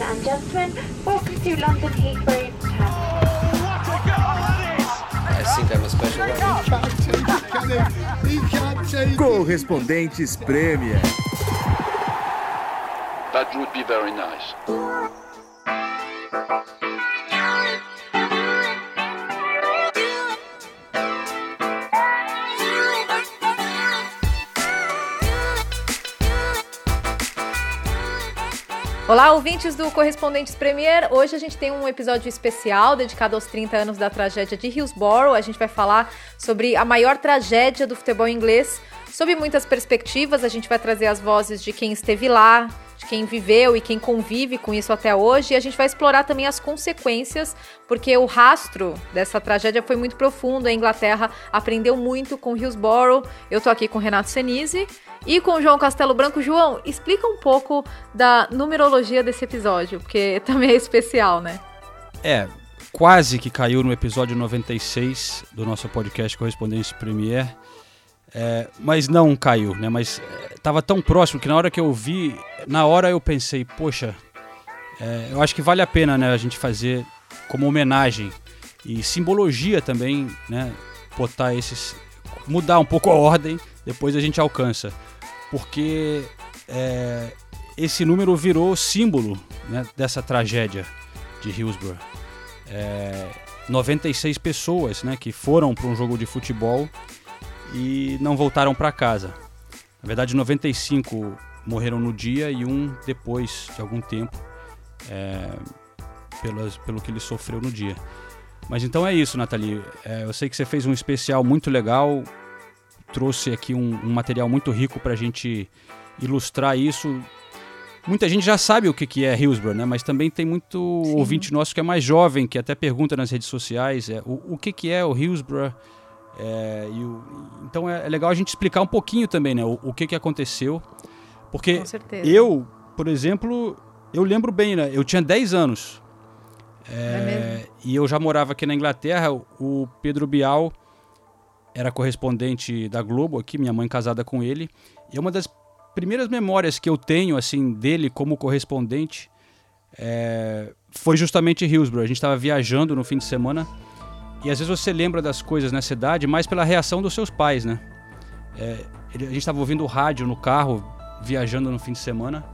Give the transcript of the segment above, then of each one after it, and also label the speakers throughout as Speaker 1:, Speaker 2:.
Speaker 1: Ladies and gentlemen, welcome to London Heathrow.
Speaker 2: I think I'm a special.
Speaker 3: Correspondentes Premier.
Speaker 4: That would be very nice.
Speaker 5: Olá, ouvintes do Correspondentes Premier. Hoje a gente tem um episódio especial dedicado aos 30 anos da tragédia de Hillsborough. A gente vai falar sobre a maior tragédia do futebol inglês, sob muitas perspectivas. A gente vai trazer as vozes de quem esteve lá, quem viveu e quem convive com isso até hoje. E a gente vai explorar também as consequências, porque o rastro dessa tragédia foi muito profundo. A Inglaterra aprendeu muito com Hillsborough. Eu tô aqui com Renato Senise. E com João Castelo Branco. João, explica um pouco da numerologia desse episódio, porque também é especial, né?
Speaker 6: É, quase que caiu no episódio 96 do nosso podcast Correspondência Premier. É, mas não caiu, né? Mas estava é, tão próximo que na hora que eu vi, na hora eu pensei, poxa, é, eu acho que vale a pena, né, a gente fazer como homenagem e simbologia também, né, botar esses, mudar um pouco a ordem, depois a gente alcança porque é, esse número virou símbolo né, dessa tragédia de Hillsborough. É, 96 pessoas né, que foram para um jogo de futebol e não voltaram para casa. Na verdade, 95 morreram no dia e um depois de algum tempo, é, pelas, pelo que ele sofreu no dia. Mas então é isso, Nathalie. É, eu sei que você fez um especial muito legal trouxe aqui um, um material muito rico para a gente ilustrar isso. Muita gente já sabe o que, que é Hillsborough, né? mas também tem muito Sim. ouvinte nosso que é mais jovem, que até pergunta nas redes sociais é, o, o que, que é o Hillsborough. É, o, então é, é, legal a gente explicar um pouquinho também né, o, o que, que aconteceu. Porque eu, por exemplo, eu lembro bem, né? Eu tinha 10 anos. É, é e eu já morava aqui na Inglaterra. O Pedro Bial era correspondente da Globo aqui, minha mãe casada com ele. E uma das primeiras memórias que eu tenho assim dele como correspondente é, foi justamente Hillsborough. A gente estava viajando no fim de semana e às vezes você lembra das coisas na cidade mais pela reação dos seus pais, né? É, a gente estava ouvindo o rádio no carro, viajando no fim de semana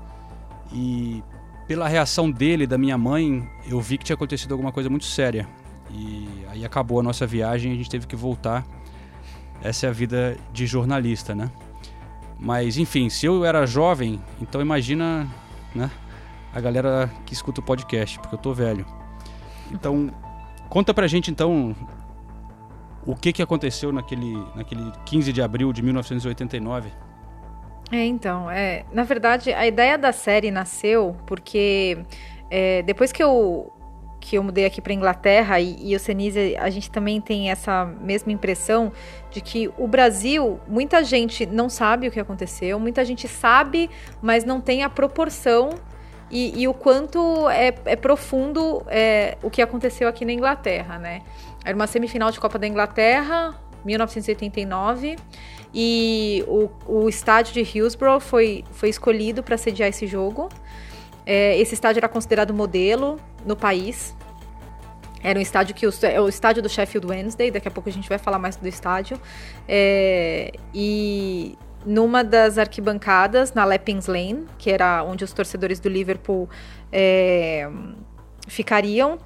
Speaker 6: e pela reação dele da minha mãe, eu vi que tinha acontecido alguma coisa muito séria. E aí acabou a nossa viagem a gente teve que voltar essa é a vida de jornalista, né? Mas enfim, se eu era jovem, então imagina, né, a galera que escuta o podcast, porque eu tô velho. Então, conta pra gente então o que que aconteceu naquele naquele 15 de abril de 1989.
Speaker 5: É, então, é, na verdade, a ideia da série nasceu porque é, depois que eu que eu mudei aqui para Inglaterra e, e o Senise, a gente também tem essa mesma impressão de que o Brasil, muita gente não sabe o que aconteceu, muita gente sabe, mas não tem a proporção e, e o quanto é, é profundo é, o que aconteceu aqui na Inglaterra, né? Era uma semifinal de Copa da Inglaterra, 1989, e o, o estádio de Hillsborough foi, foi escolhido para sediar esse jogo. É, esse estádio era considerado modelo no país. Era um estádio que é o estádio do Sheffield Wednesday, daqui a pouco a gente vai falar mais do estádio. É, e numa das arquibancadas, na Leppings Lane, que era onde os torcedores do Liverpool é, ficariam,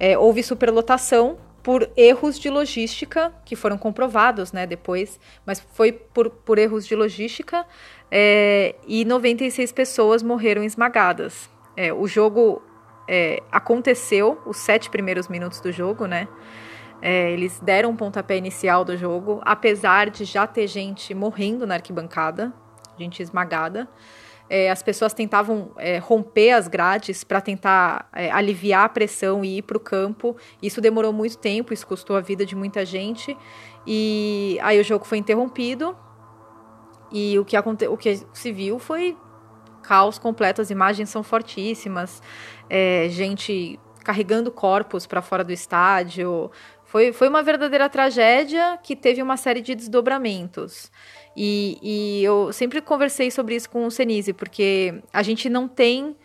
Speaker 5: é, houve superlotação por erros de logística que foram comprovados, né, depois, mas foi por, por erros de logística é, e 96 pessoas morreram esmagadas. É, o jogo é, aconteceu, os sete primeiros minutos do jogo, né? É, eles deram um pontapé inicial do jogo, apesar de já ter gente morrendo na arquibancada, gente esmagada. É, as pessoas tentavam é, romper as grades para tentar é, aliviar a pressão e ir para o campo. Isso demorou muito tempo, isso custou a vida de muita gente. E aí o jogo foi interrompido. E o que, aconte o que se viu foi caos completo. As imagens são fortíssimas. É, gente carregando corpos para fora do estádio. Foi, foi uma verdadeira tragédia que teve uma série de desdobramentos. E, e eu sempre conversei sobre isso com o Senise, porque a gente não tem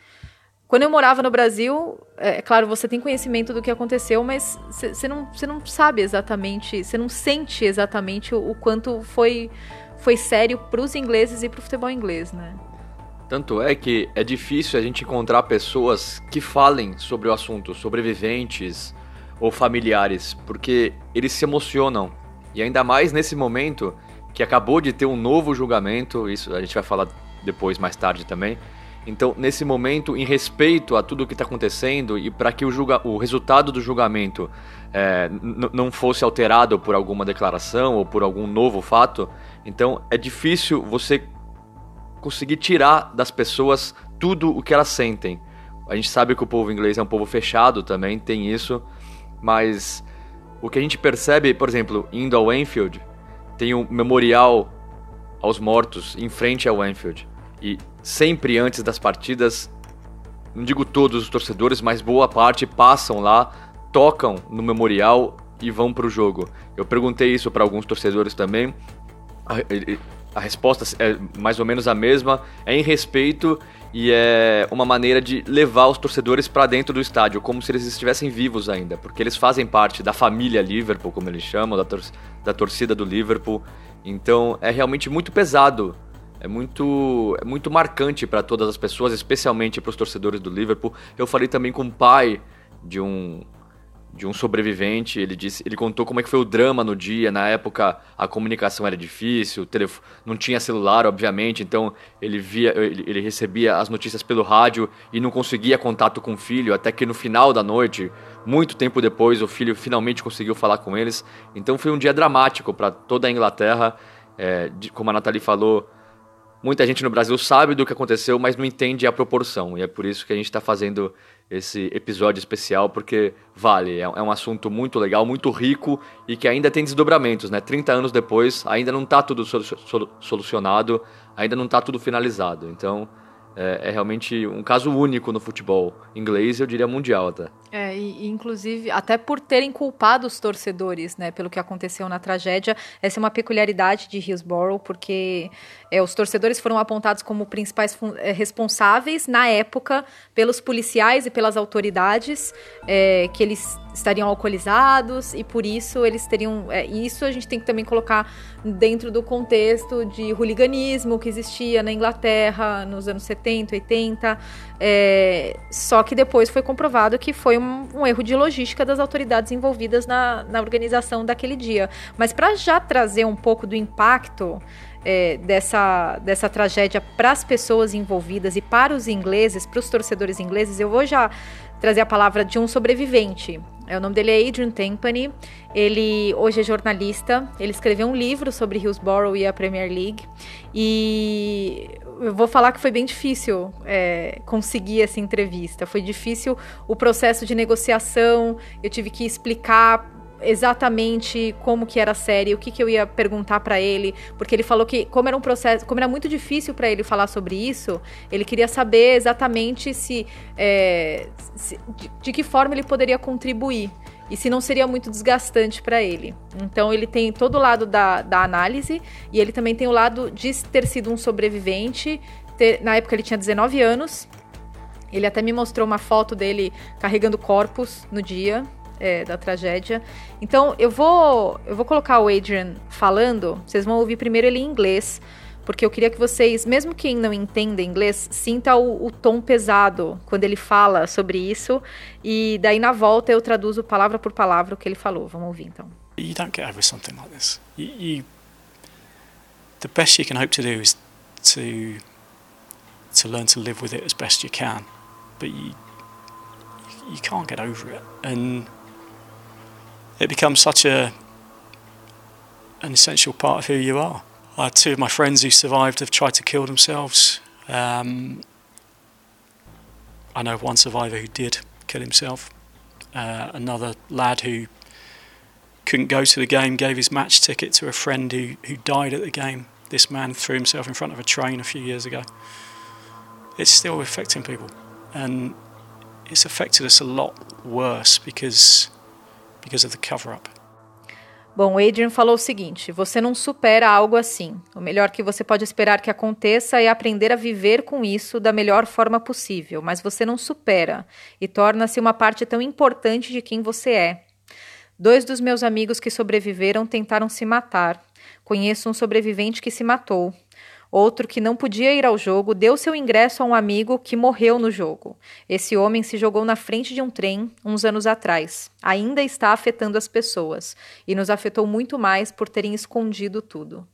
Speaker 5: Quando eu morava no Brasil, é claro, você tem conhecimento do que aconteceu, mas você não, não sabe exatamente, você não sente exatamente o, o quanto foi, foi sério para os ingleses e para o futebol inglês, né?
Speaker 7: Tanto é que é difícil a gente encontrar pessoas que falem sobre o assunto, sobreviventes ou familiares, porque eles se emocionam. E ainda mais nesse momento que acabou de ter um novo julgamento, isso a gente vai falar depois, mais tarde também. Então, nesse momento, em respeito a tudo o que está acontecendo e para que o, julga o resultado do julgamento é, não fosse alterado por alguma declaração ou por algum novo fato, então é difícil você conseguir tirar das pessoas tudo o que elas sentem. A gente sabe que o povo inglês é um povo fechado também, tem isso, mas o que a gente percebe, por exemplo, indo ao Enfield, tem um memorial aos mortos em frente ao Enfield. E sempre antes das partidas, não digo todos os torcedores, mas boa parte passam lá, tocam no memorial e vão para o jogo. Eu perguntei isso para alguns torcedores também a resposta é mais ou menos a mesma, é em respeito e é uma maneira de levar os torcedores para dentro do estádio, como se eles estivessem vivos ainda, porque eles fazem parte da família Liverpool, como eles chamam, da, tor da torcida do Liverpool. Então é realmente muito pesado, é muito, é muito marcante para todas as pessoas, especialmente para os torcedores do Liverpool. Eu falei também com o pai de um de um sobrevivente. Ele disse, ele contou como é que foi o drama no dia. Na época a comunicação era difícil, não tinha celular, obviamente. Então ele via, ele, ele, recebia as notícias pelo rádio e não conseguia contato com o filho. Até que no final da noite, muito tempo depois, o filho finalmente conseguiu falar com eles. Então foi um dia dramático para toda a Inglaterra. É, de, como a Nathalie falou, muita gente no Brasil sabe do que aconteceu, mas não entende a proporção. E é por isso que a gente está fazendo esse episódio especial, porque vale, é, é, um assunto muito legal, muito rico e que ainda tem desdobramentos, né? 30 anos depois, ainda não está tudo solucionado, ainda não está tudo finalizado. Então, é, é, realmente um caso único no futebol inglês, eu diria mundial até.
Speaker 5: É, e, inclusive, até por terem culpado os torcedores, né, pelo que aconteceu na tragédia, essa é uma peculiaridade de Hillsborough, porque é, os torcedores foram apontados como principais é, responsáveis, na época, pelos policiais e pelas autoridades, é, que eles estariam alcoolizados e por isso eles teriam. É, isso a gente tem que também colocar dentro do contexto de hooliganismo que existia na Inglaterra nos anos 70, 80. É, só que depois foi comprovado que foi um, um erro de logística das autoridades envolvidas na, na organização daquele dia. Mas para já trazer um pouco do impacto é, dessa, dessa tragédia para as pessoas envolvidas e para os ingleses, para os torcedores ingleses, eu vou já trazer a palavra de um sobrevivente. É, o nome dele é Adrian Tempany. Ele hoje é jornalista. Ele escreveu um livro sobre Hillsborough e a Premier League. E eu vou falar que foi bem difícil é, conseguir essa entrevista. Foi difícil o processo de negociação. Eu tive que explicar exatamente como que era a série, o que, que eu ia perguntar para ele, porque ele falou que como era um processo, como era muito difícil para ele falar sobre isso, ele queria saber exatamente se, é, se de, de que forma ele poderia contribuir e se não seria muito desgastante para ele. Então ele tem todo o lado da, da análise e ele também tem o lado de ter sido um sobrevivente. Ter, na época ele tinha 19 anos. Ele até me mostrou uma foto dele carregando corpos no dia é, da tragédia. Então eu vou eu vou colocar o Adrian falando. Vocês vão ouvir primeiro ele em inglês porque eu queria que vocês, mesmo quem não entenda inglês, sinta o, o, tom pesado quando ele fala sobre isso. E daí na volta eu traduzo palavra por palavra o que ele falou. Vamos ouvir então.
Speaker 8: You don't get over something like this. You, you, the best you can hope to do is to to learn to live with it as best you can, but you you can't get over it, and it becomes such a an essential part of who you are. Two of my friends who survived have tried to kill themselves. Um, I know one survivor who did kill himself. Uh, another lad who couldn't go to the game gave his match ticket to a friend who, who died at the game. This man threw himself in front of a train a few years ago. It's still affecting people, and it's affected us a lot worse because because of the cover up.
Speaker 5: Bom, Adrian falou o seguinte: você não supera algo assim. O melhor que você pode esperar que aconteça é aprender a viver com isso da melhor forma possível, mas você não supera e torna-se uma parte tão importante de quem você é. Dois dos meus amigos que sobreviveram tentaram se matar. Conheço um sobrevivente que se matou. Outro que não podia ir ao jogo deu seu ingresso a um amigo que morreu no jogo. Esse homem se jogou na frente de um trem uns anos atrás. Ainda está afetando as pessoas e nos afetou muito mais por terem escondido tudo.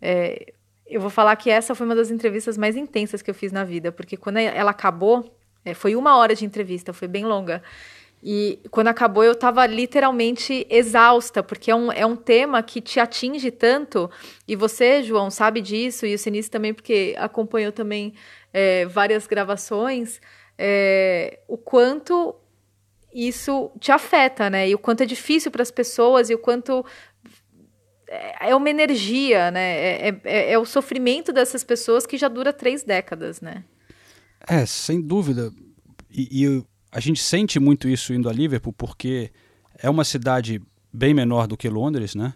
Speaker 5: É, eu vou falar que essa foi uma das entrevistas mais intensas que eu fiz na vida, porque quando ela acabou, é, foi uma hora de entrevista, foi bem longa. E quando acabou, eu estava literalmente exausta, porque é um, é um tema que te atinge tanto. E você, João, sabe disso, e o Sinistro também, porque acompanhou também é, várias gravações, é, o quanto isso te afeta, né? E o quanto é difícil para as pessoas, e o quanto é, é uma energia, né? É, é, é, é, o sofrimento dessas pessoas que já dura três décadas, né?
Speaker 6: É, sem dúvida. E, e a gente sente muito isso indo a Liverpool porque é uma cidade bem menor do que Londres, né?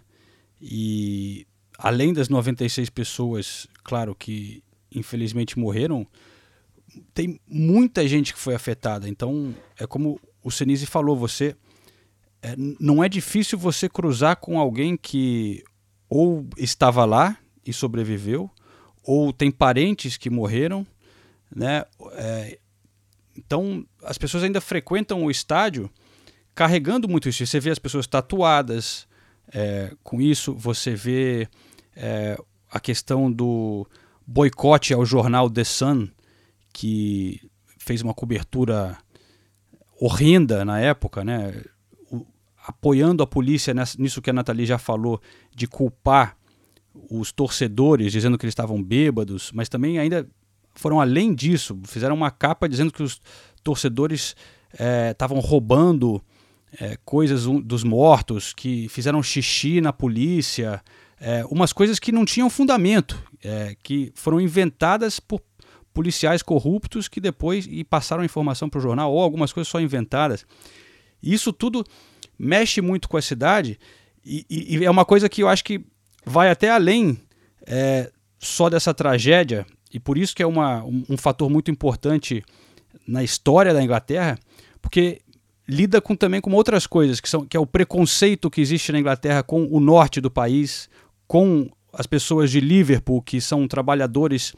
Speaker 6: E além das 96 pessoas, claro que infelizmente morreram, tem muita gente que foi afetada. Então, é como o Senise falou, você é, não é difícil você cruzar com alguém que ou estava lá e sobreviveu, ou tem parentes que morreram, né? É, então, as pessoas ainda frequentam o estádio carregando muito isso. Você vê as pessoas tatuadas é, com isso, você vê é, a questão do boicote ao jornal The Sun, que fez uma cobertura horrenda na época, né? O, apoiando a polícia nessa, nisso que a Nathalie já falou, de culpar os torcedores, dizendo que eles estavam bêbados, mas também ainda foram além disso, fizeram uma capa dizendo que os torcedores estavam é, roubando é, coisas dos mortos, que fizeram xixi na polícia, é, umas coisas que não tinham fundamento, que foram inventadas por policiais corruptos que depois e passaram a informação para o jornal, ou algumas coisas só inventadas. Isso tudo mexe muito com a cidade e, e, e é uma coisa que eu acho que vai até além só dessa tragédia e por isso que é uma, um, um fator muito importante na história da Inglaterra, porque lida com, também com outras coisas, que, são, que é o preconceito que existe na Inglaterra com o norte do país, com as pessoas de Liverpool, que são trabalhadores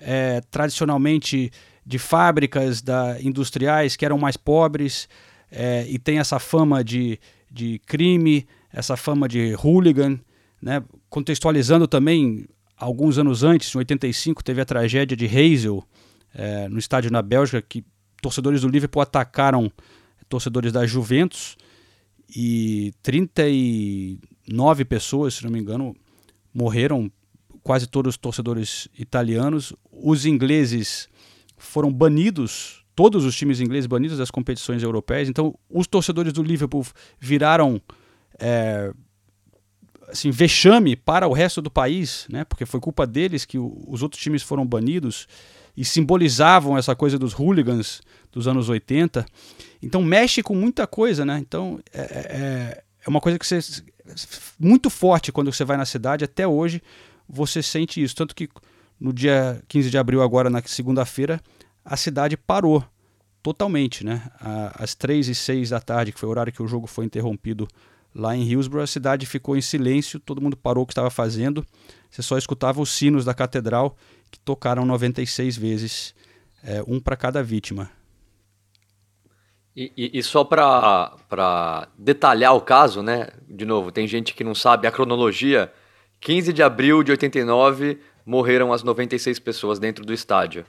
Speaker 6: é, tradicionalmente de fábricas da, industriais que eram mais pobres é, e tem essa fama de, de crime, essa fama de hooligan, né? contextualizando também alguns anos antes, em 85, teve a tragédia de Hazel, é, no estádio na Bélgica, que torcedores do Liverpool atacaram torcedores da Juventus e 39 pessoas, se não me engano, morreram, quase todos os torcedores italianos. Os ingleses foram banidos, todos os times ingleses banidos das competições europeias. Então, os torcedores do Liverpool viraram é, assim, vexame para o resto do país, né? porque foi culpa deles que os outros times foram banidos e simbolizavam essa coisa dos hooligans dos anos 80. Então mexe com muita coisa, né? Então é, é, é uma coisa que você muito forte quando você vai na cidade, até hoje você sente isso. Tanto que no dia 15 de abril, agora na segunda-feira, a cidade parou totalmente, né? Às 3 e 6 da tarde, que foi o horário que o jogo foi interrompido Lá em Hillsborough, a cidade ficou em silêncio, todo mundo parou o que estava fazendo. Você só escutava os sinos da catedral, que tocaram 96 vezes, é, um para cada vítima.
Speaker 7: E, e, e só para detalhar o caso, né? De novo, tem gente que não sabe a cronologia. 15 de abril de 89 morreram as 96 pessoas dentro do estádio.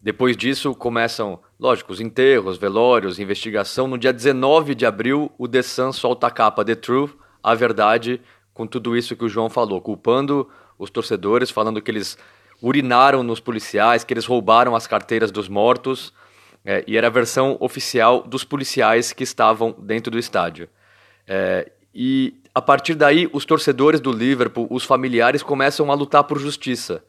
Speaker 7: Depois disso começam, lógico, os enterros, velórios, investigação. No dia 19 de abril, o The Sun solta a capa The Truth, a verdade, com tudo isso que o João falou, culpando os torcedores, falando que eles urinaram nos policiais, que eles roubaram as carteiras dos mortos. É, e era a versão oficial dos policiais que estavam dentro do estádio. É, e a partir daí, os torcedores do Liverpool, os familiares, começam a lutar por justiça.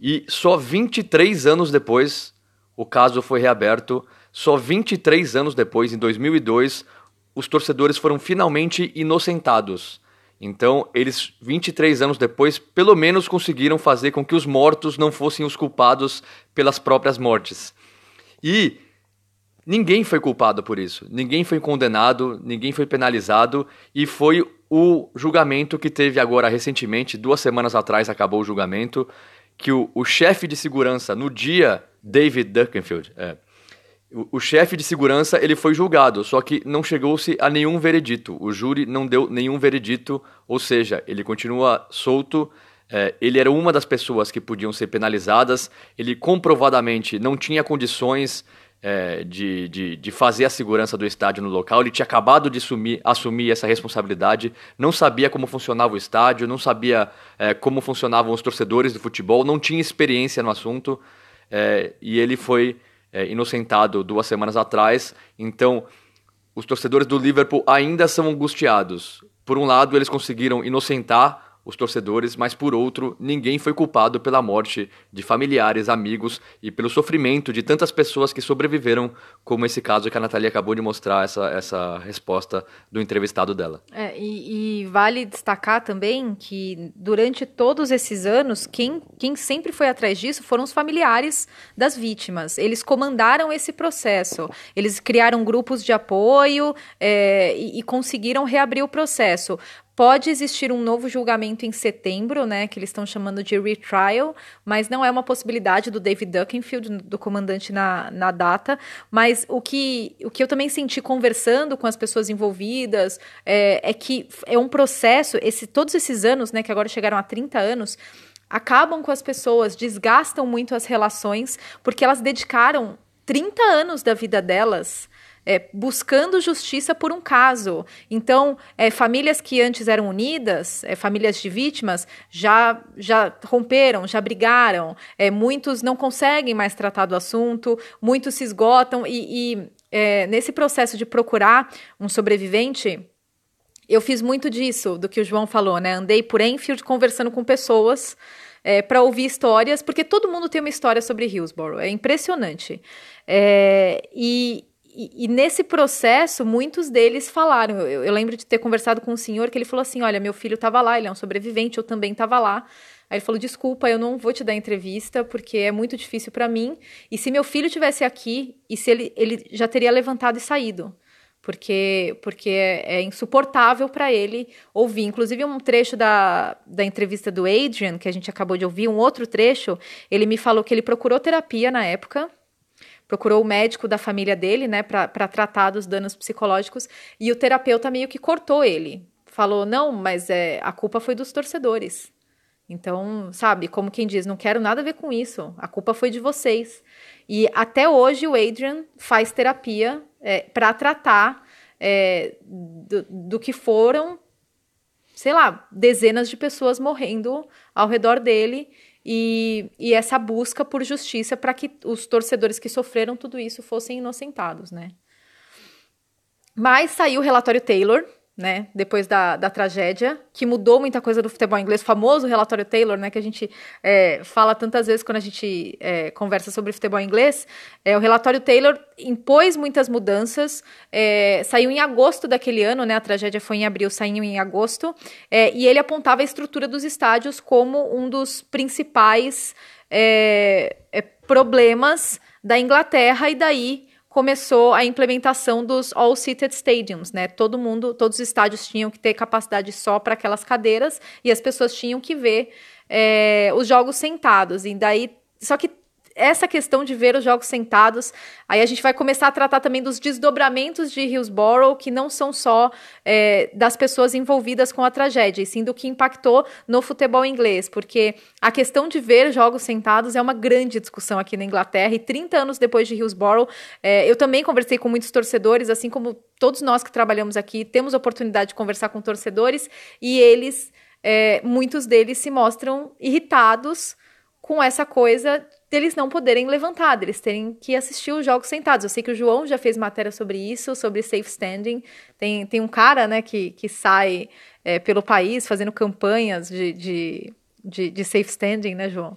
Speaker 7: E só 23 anos depois, o caso foi reaberto. Só 23 anos depois, em 2002, os torcedores foram finalmente inocentados. Então, eles, 23 anos depois, pelo menos conseguiram fazer com que os mortos não fossem os culpados pelas próprias mortes. E ninguém foi culpado por isso. Ninguém foi condenado, ninguém foi penalizado. E foi o julgamento que teve agora recentemente, duas semanas atrás acabou o julgamento, que o, o chefe de segurança, no dia, David Duckenfield, é, o, chefe de segurança ele foi julgado, só que não chegou-se a nenhum veredito. O júri não deu nenhum veredito, ou seja, ele continua solto. É, ele era uma das pessoas que podiam ser penalizadas. Ele comprovadamente não tinha condições é, de, de, de, fazer a segurança do estádio no local. Ele tinha acabado de assumir, assumir essa responsabilidade, não sabia como funcionava o estádio, não sabia é, como funcionavam os torcedores do futebol, não tinha experiência no assunto. É, e ele foi é, inocentado duas semanas atrás. Então, os torcedores do Liverpool ainda são angustiados. Por um lado, eles conseguiram inocentar os torcedores, mas por outro, ninguém foi culpado pela morte de familiares, amigos e pelo sofrimento de tantas pessoas que sobreviveram, como esse caso que a Natalia acabou de mostrar, essa, essa resposta do entrevistado dela.
Speaker 5: É, e, e, vale destacar também que durante todos esses anos, quem, quem sempre foi atrás disso foram os familiares das vítimas. Eles comandaram esse processo, eles criaram grupos de apoio é, e, e conseguiram reabrir o processo. Pode existir um novo julgamento em setembro, né, que eles estão chamando de retrial, mas não é uma possibilidade do David Duckenfield, do comandante na, na data. Mas o que, o que eu também senti conversando com as pessoas envolvidas é, é que é um processo, esse, todos esses anos, né, que agora chegaram a 30 anos, acabam com as pessoas, desgastam muito as relações, porque elas dedicaram 30 anos da vida delas é, buscando justiça por um caso. Então, é, famílias que antes eram unidas, é, famílias de vítimas, já, já romperam, já brigaram. É, muitos não conseguem mais tratar do assunto, muitos se esgotam. E, e é, nesse processo de procurar um sobrevivente, eu fiz muito disso, do que o João falou, né? Andei por Enfield conversando com pessoas. É, para ouvir histórias, porque todo mundo tem uma história sobre Hillsborough, é impressionante. É, e, e, e, nesse processo, muitos deles falaram. Eu, eu, lembro de ter conversado com um senhor que ele falou assim: Olha, meu filho estava lá, ele é um sobrevivente, eu também estava lá. Aí ele falou: Desculpa, eu não vou te dar entrevista porque é muito difícil para mim. E se meu filho tivesse aqui, e se ele, ele já teria levantado e saído. Porque, porque é, é insuportável para ele ouvir. Inclusive, um trecho da, da entrevista do Adrian, que a gente acabou de ouvir, um outro trecho, ele me falou que ele procurou terapia na época, procurou o médico da família dele, né, para tratar dos danos psicológicos, e o terapeuta meio que cortou ele. Falou: não, mas é, a culpa foi dos torcedores. Então, sabe, como quem diz, não quero nada a ver com isso, a culpa foi de vocês. E até hoje o Adrian faz terapia é, para tratar é, do, do que foram, sei lá, dezenas de pessoas morrendo ao redor dele e, e essa busca por justiça para que os torcedores que sofreram tudo isso fossem inocentados, né? Mas saiu o relatório Taylor, né, depois da, da tragédia, que mudou muita coisa do futebol inglês, o famoso relatório Taylor, né, que a gente é, fala tantas vezes quando a gente é, conversa sobre futebol inglês. É, o relatório Taylor impôs muitas mudanças, é, saiu em agosto daquele ano, né, a tragédia foi em abril, saiu em agosto, é, e ele apontava a estrutura dos estádios como um dos principais é, problemas da Inglaterra, e daí começou a implementação dos all-seated stadiums, né? Todo mundo, todos os estádios tinham que ter capacidade só para aquelas cadeiras e as pessoas tinham que ver é, os jogos sentados. E daí, só que essa questão de ver os jogos sentados, aí a gente vai começar a tratar também dos desdobramentos de Hillsborough, que não são só é, das pessoas envolvidas com a tragédia, e sim do que impactou no futebol inglês, porque a questão de ver jogos sentados é uma grande discussão aqui na Inglaterra, e 30 anos depois de Hillsborough, é, eu também conversei com muitos torcedores, assim como todos nós que trabalhamos aqui, temos a oportunidade de conversar com torcedores, e eles, é, muitos deles se mostram irritados com essa coisa deles não poderem levantar, deles terem que assistir os jogos sentados. Eu sei que o João já fez matéria sobre isso, sobre safe standing. Tem, tem um cara, né, que, que sai é, pelo país fazendo campanhas de, de, de, de safe standing, né, João?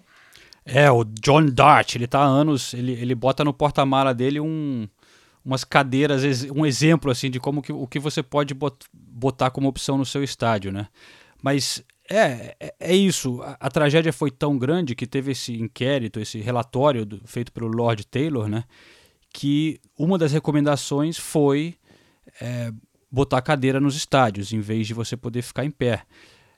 Speaker 6: É, o John Dart, ele tá há anos, ele, ele bota no porta-mala dele um, umas cadeiras, um exemplo assim de como que, o que você pode botar como opção no seu estádio, né? Mas é, é, é isso. A, a, tragédia foi tão grande que teve esse inquérito, esse relatório do, feito pelo Lord Taylor, né? Que uma das recomendações foi é, botar cadeira nos estádios, em vez de você poder ficar em pé.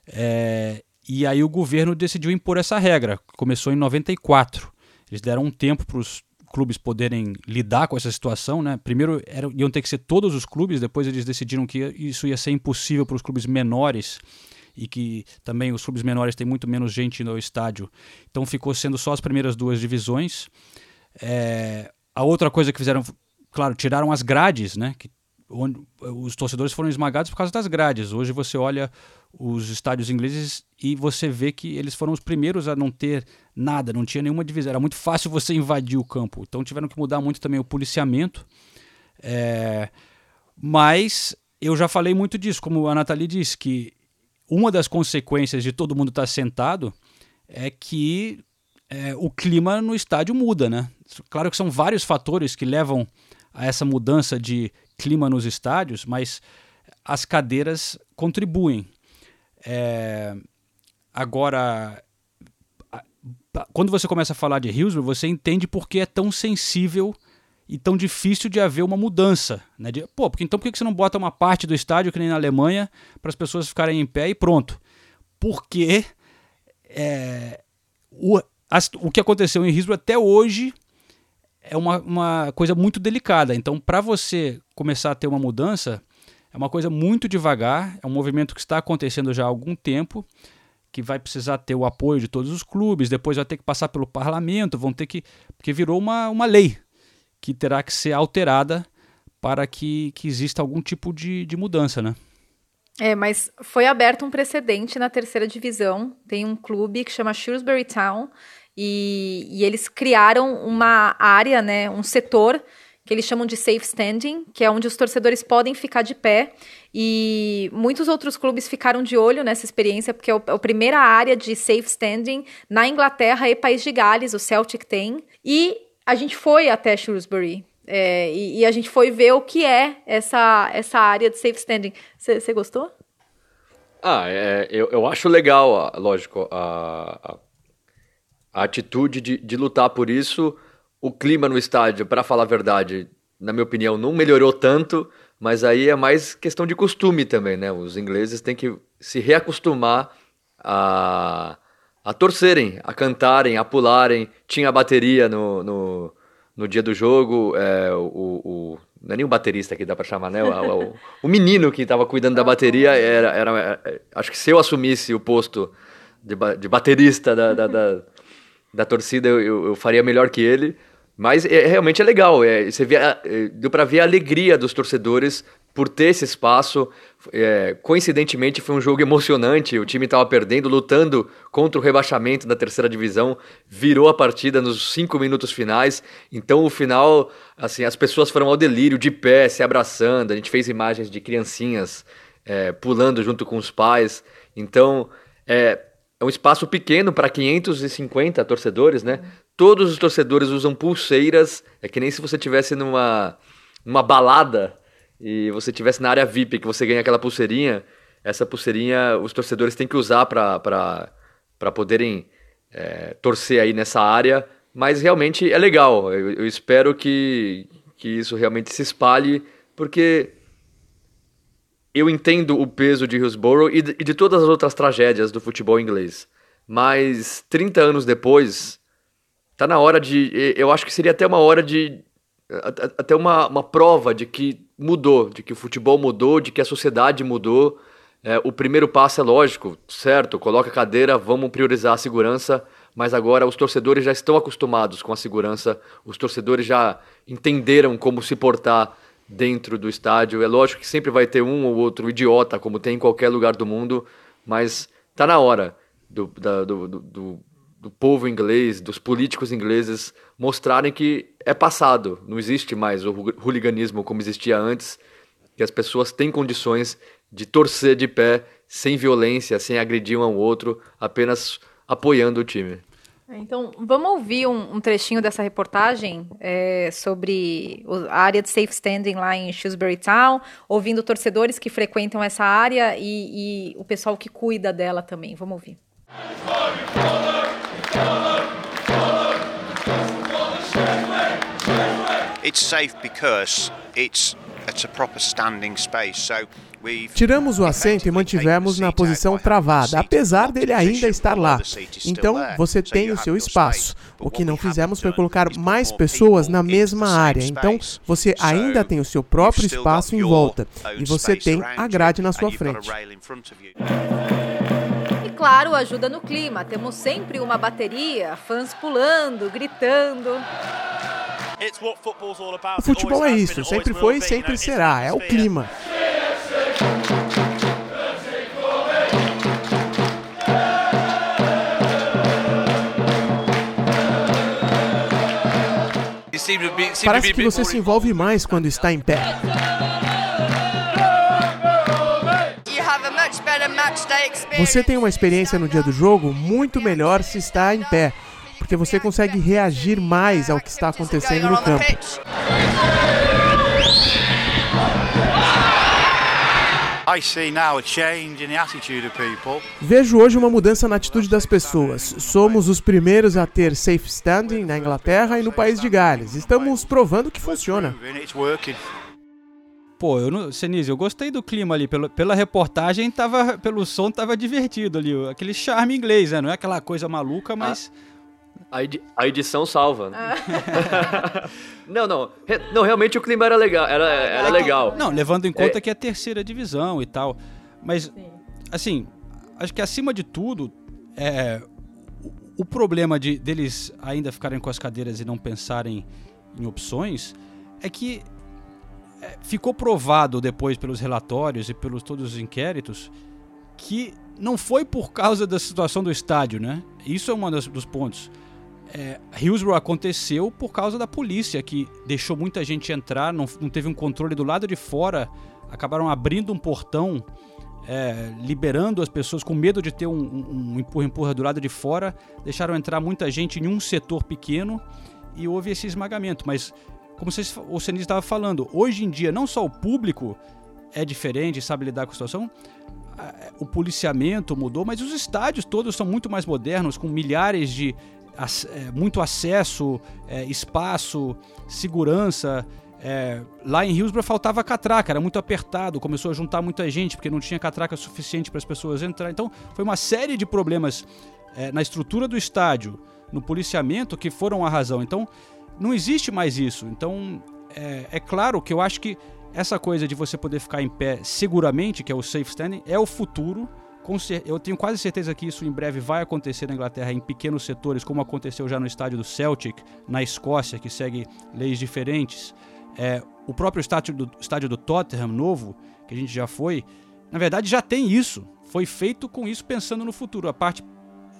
Speaker 6: É, e aí o governo decidiu impor essa regra. Começou em 94. Eles deram um tempo para os clubes poderem lidar com essa situação, né? Primeiro iam ter que ser todos os clubes, depois eles decidiram que isso ia ser impossível para os clubes menores e que também os clubes menores têm muito menos gente no estádio. Então ficou sendo só as primeiras duas divisões. É, a outra coisa que fizeram, claro, tiraram as grades, né? Que, onde os torcedores foram esmagados por causa das grades. Hoje você olha os estádios ingleses e você vê que eles foram os primeiros a não ter nada, não tinha nenhuma divisão. Era muito fácil você invadir o campo. Então tiveram que mudar muito também o policiamento. É, mas eu já falei muito disso, como a Nathalie disse, que uma das consequências de todo mundo estar sentado é que é, o clima no estádio muda, né? Claro que são vários fatores que levam a essa mudança de clima nos estádios, mas as cadeiras contribuem. É, agora, quando você começa a falar de Hillsborough, você entende por que é tão sensível e tão difícil de haver uma mudança. Né? De, pô, porque então por que você não bota uma parte do estádio, que nem na Alemanha, para as pessoas ficarem em pé e pronto? Porque é, o, as, o que aconteceu em Hillsborough até hoje é uma, uma coisa muito delicada. Então, para você começar a ter uma mudança, é uma coisa muito devagar, é um movimento que está acontecendo já há algum tempo, que vai precisar ter o apoio de todos os clubes, depois vai ter que passar pelo parlamento, vão ter que. Porque virou uma, uma lei que terá que ser alterada para que, que exista algum tipo de, de mudança, né?
Speaker 5: É, mas foi aberto um precedente na terceira divisão. Tem um clube que chama Shrewsbury Town e, e eles criaram uma área, né, um setor que eles chamam de safe standing, que é onde os torcedores podem ficar de pé. E muitos outros clubes ficaram de olho nessa experiência, porque é, é a primeira área de safe standing na Inglaterra e País de Gales, o Celtic tem. E a gente foi até Shrewsbury. É, e, e, a gente foi ver o que é essa, essa área de safe standing. Você gostou?
Speaker 7: Ah, é, eu, eu acho legal, lógico, a, a, a atitude de, de lutar por isso. O clima no estádio, para falar a verdade, na minha opinião, não melhorou tanto, mas aí é mais questão de costume também, né? Os ingleses têm que se reacostumar a, a torcerem, a cantarem, a pularem. Tinha a bateria no, no, no dia do jogo, é, o, o, não é nem o baterista que dá para chamar, né? O, o, o, menino que estava cuidando da bateria era, era, é, Acho que se eu assumisse o posto de, de baterista da, da, da, da torcida, eu, eu, faria melhor que ele. Mas é, realmente é legal, é, você vê, é, deu para ver a alegria dos torcedores por ter esse espaço. É, coincidentemente, foi um jogo emocionante. O time estava perdendo, lutando contra o rebaixamento da terceira divisão. Virou a partida nos cinco minutos finais. Então, o final, assim, as pessoas foram ao delírio, de pé, se abraçando. A gente fez imagens de criancinhas é, pulando junto com os pais. Então, é, é um espaço pequeno para 550 torcedores, né? Todos os torcedores usam pulseiras. É que nem se você tivesse numa, numa balada e você tivesse na área VIP, que você ganha aquela pulseirinha, essa pulseirinha os torcedores têm que usar para poderem é, torcer aí nessa área. Mas realmente é legal. Eu, eu espero que, que isso realmente se espalhe, porque eu entendo o peso de Hillsborough e de, e de todas as outras tragédias do futebol inglês. Mas 30 anos depois, tá na hora de. Eu acho que seria até uma hora de. Até uma, uma prova de que mudou, de que o futebol mudou, de que a sociedade mudou. É, o primeiro passo é lógico, certo? Coloca a cadeira, vamos priorizar a segurança, mas agora os torcedores já estão acostumados com a segurança, os torcedores já entenderam como se portar dentro do estádio. É lógico que sempre vai ter um ou outro idiota, como tem em qualquer lugar do mundo, mas tá na hora do, da, do, do, do, do povo inglês, dos políticos ingleses mostrarem que é passado, não existe mais o hooliganismo como existia antes, que as pessoas têm condições de torcer de pé sem violência, sem agredir um ao outro, apenas apoiando o time.
Speaker 5: Então, vamos ouvir um, um trechinho dessa reportagem é, sobre a área de safe standing lá em Shrewsbury Town, ouvindo torcedores que frequentam essa área e, e o pessoal que cuida dela também. Vamos ouvir.
Speaker 9: Tiramos o assento e mantivemos na posição travada, apesar dele ainda estar lá. Então, você tem o seu espaço. O que não fizemos foi colocar mais pessoas na mesma área. Então, você ainda tem o seu próprio espaço em volta. E você tem a grade na sua frente.
Speaker 5: Claro, ajuda no clima. Temos sempre uma bateria, fãs pulando, gritando.
Speaker 9: O futebol é isso, sempre foi e sempre será, é o clima. Parece que você se envolve mais quando está em pé. Você tem uma experiência no dia do jogo muito melhor se está em pé, porque você consegue reagir mais ao que está acontecendo no campo. Vejo hoje uma mudança na atitude das pessoas. Somos os primeiros a ter safe standing na Inglaterra e no país de Gales. Estamos provando que funciona.
Speaker 6: Pô, eu não, Senise, eu gostei do clima ali. Pela, pela reportagem, tava, pelo som, tava divertido ali. Aquele charme inglês, né? Não é aquela coisa maluca, mas. Ah.
Speaker 7: A, edi a edição salva. Né? Ah. não, não. Re não, realmente o clima era legal. Era, era legal.
Speaker 6: Não, levando em conta é... que é a terceira divisão e tal. Mas, Sim. assim, acho que acima de tudo, é, o, o problema de deles ainda ficarem com as cadeiras e não pensarem em opções é que ficou provado depois pelos relatórios e pelos todos os inquéritos que não foi por causa da situação do estádio, né? Isso é um dos pontos é, Hillsborough aconteceu por causa da polícia, que deixou muita gente entrar, não, não teve um controle do lado de fora, acabaram abrindo um portão, é, liberando as pessoas com medo de ter um, um, um empurra-empurra do lado de fora, deixaram entrar muita gente em um setor pequeno e houve esse esmagamento. Mas, como vocês, o Senise estava falando, hoje em dia não só o público é diferente, sabe lidar com a situação, o policiamento mudou, mas os estádios todos são muito mais modernos, com milhares de é, muito acesso, é, espaço, segurança. É, lá em Hillsborough faltava catraca, era muito apertado, começou a juntar muita gente porque não tinha catraca suficiente para as pessoas entrar. Então foi uma série de problemas é, na estrutura do estádio, no policiamento que foram a razão. Então não existe mais isso. Então é, é claro que eu acho que essa coisa de você poder ficar em pé seguramente, que é o safe standing, é o futuro eu tenho quase certeza que isso em breve vai acontecer na Inglaterra em pequenos setores, como aconteceu já no estádio do Celtic, na Escócia, que segue leis diferentes. É, o próprio estádio do, estádio do Tottenham, novo, que a gente já foi, na verdade já tem isso. Foi feito com isso pensando no futuro. A parte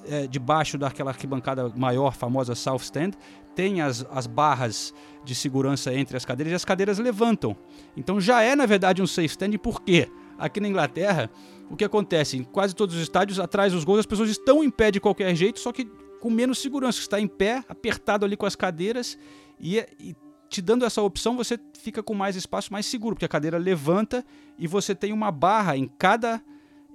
Speaker 6: é, de baixo daquela arquibancada maior, famosa South Stand, tem as, as barras de segurança entre as cadeiras e as cadeiras levantam. Então já é, na verdade, um safe stand, por quê? Aqui na Inglaterra, o que acontece? Em quase todos os estádios, atrás dos gols, as pessoas estão em pé de qualquer jeito, só que com menos segurança. Você está em pé, apertado ali com as cadeiras e, e te dando essa opção, você fica com mais espaço, mais seguro, porque a cadeira levanta e você tem uma barra em cada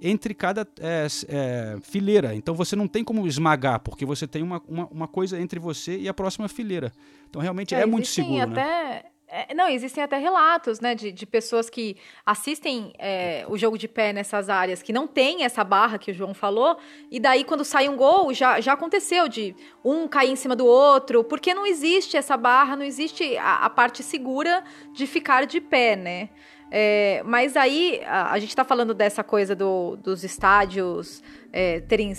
Speaker 6: entre cada é, é, fileira. Então você não tem como esmagar, porque você tem uma, uma, uma, coisa entre você e a próxima fileira. Então realmente é, é muito seguro.
Speaker 5: Até...
Speaker 6: Né?
Speaker 5: Não, existem até relatos, né, de, de pessoas que assistem é, o jogo de pé nessas áreas que não tem essa barra que o João falou, e daí quando sai um gol, já, já aconteceu de um cair em cima do outro, porque não existe essa barra, não existe a, a parte segura de ficar de pé, né? É, mas aí a, a gente está falando dessa coisa do, dos estádios é, terem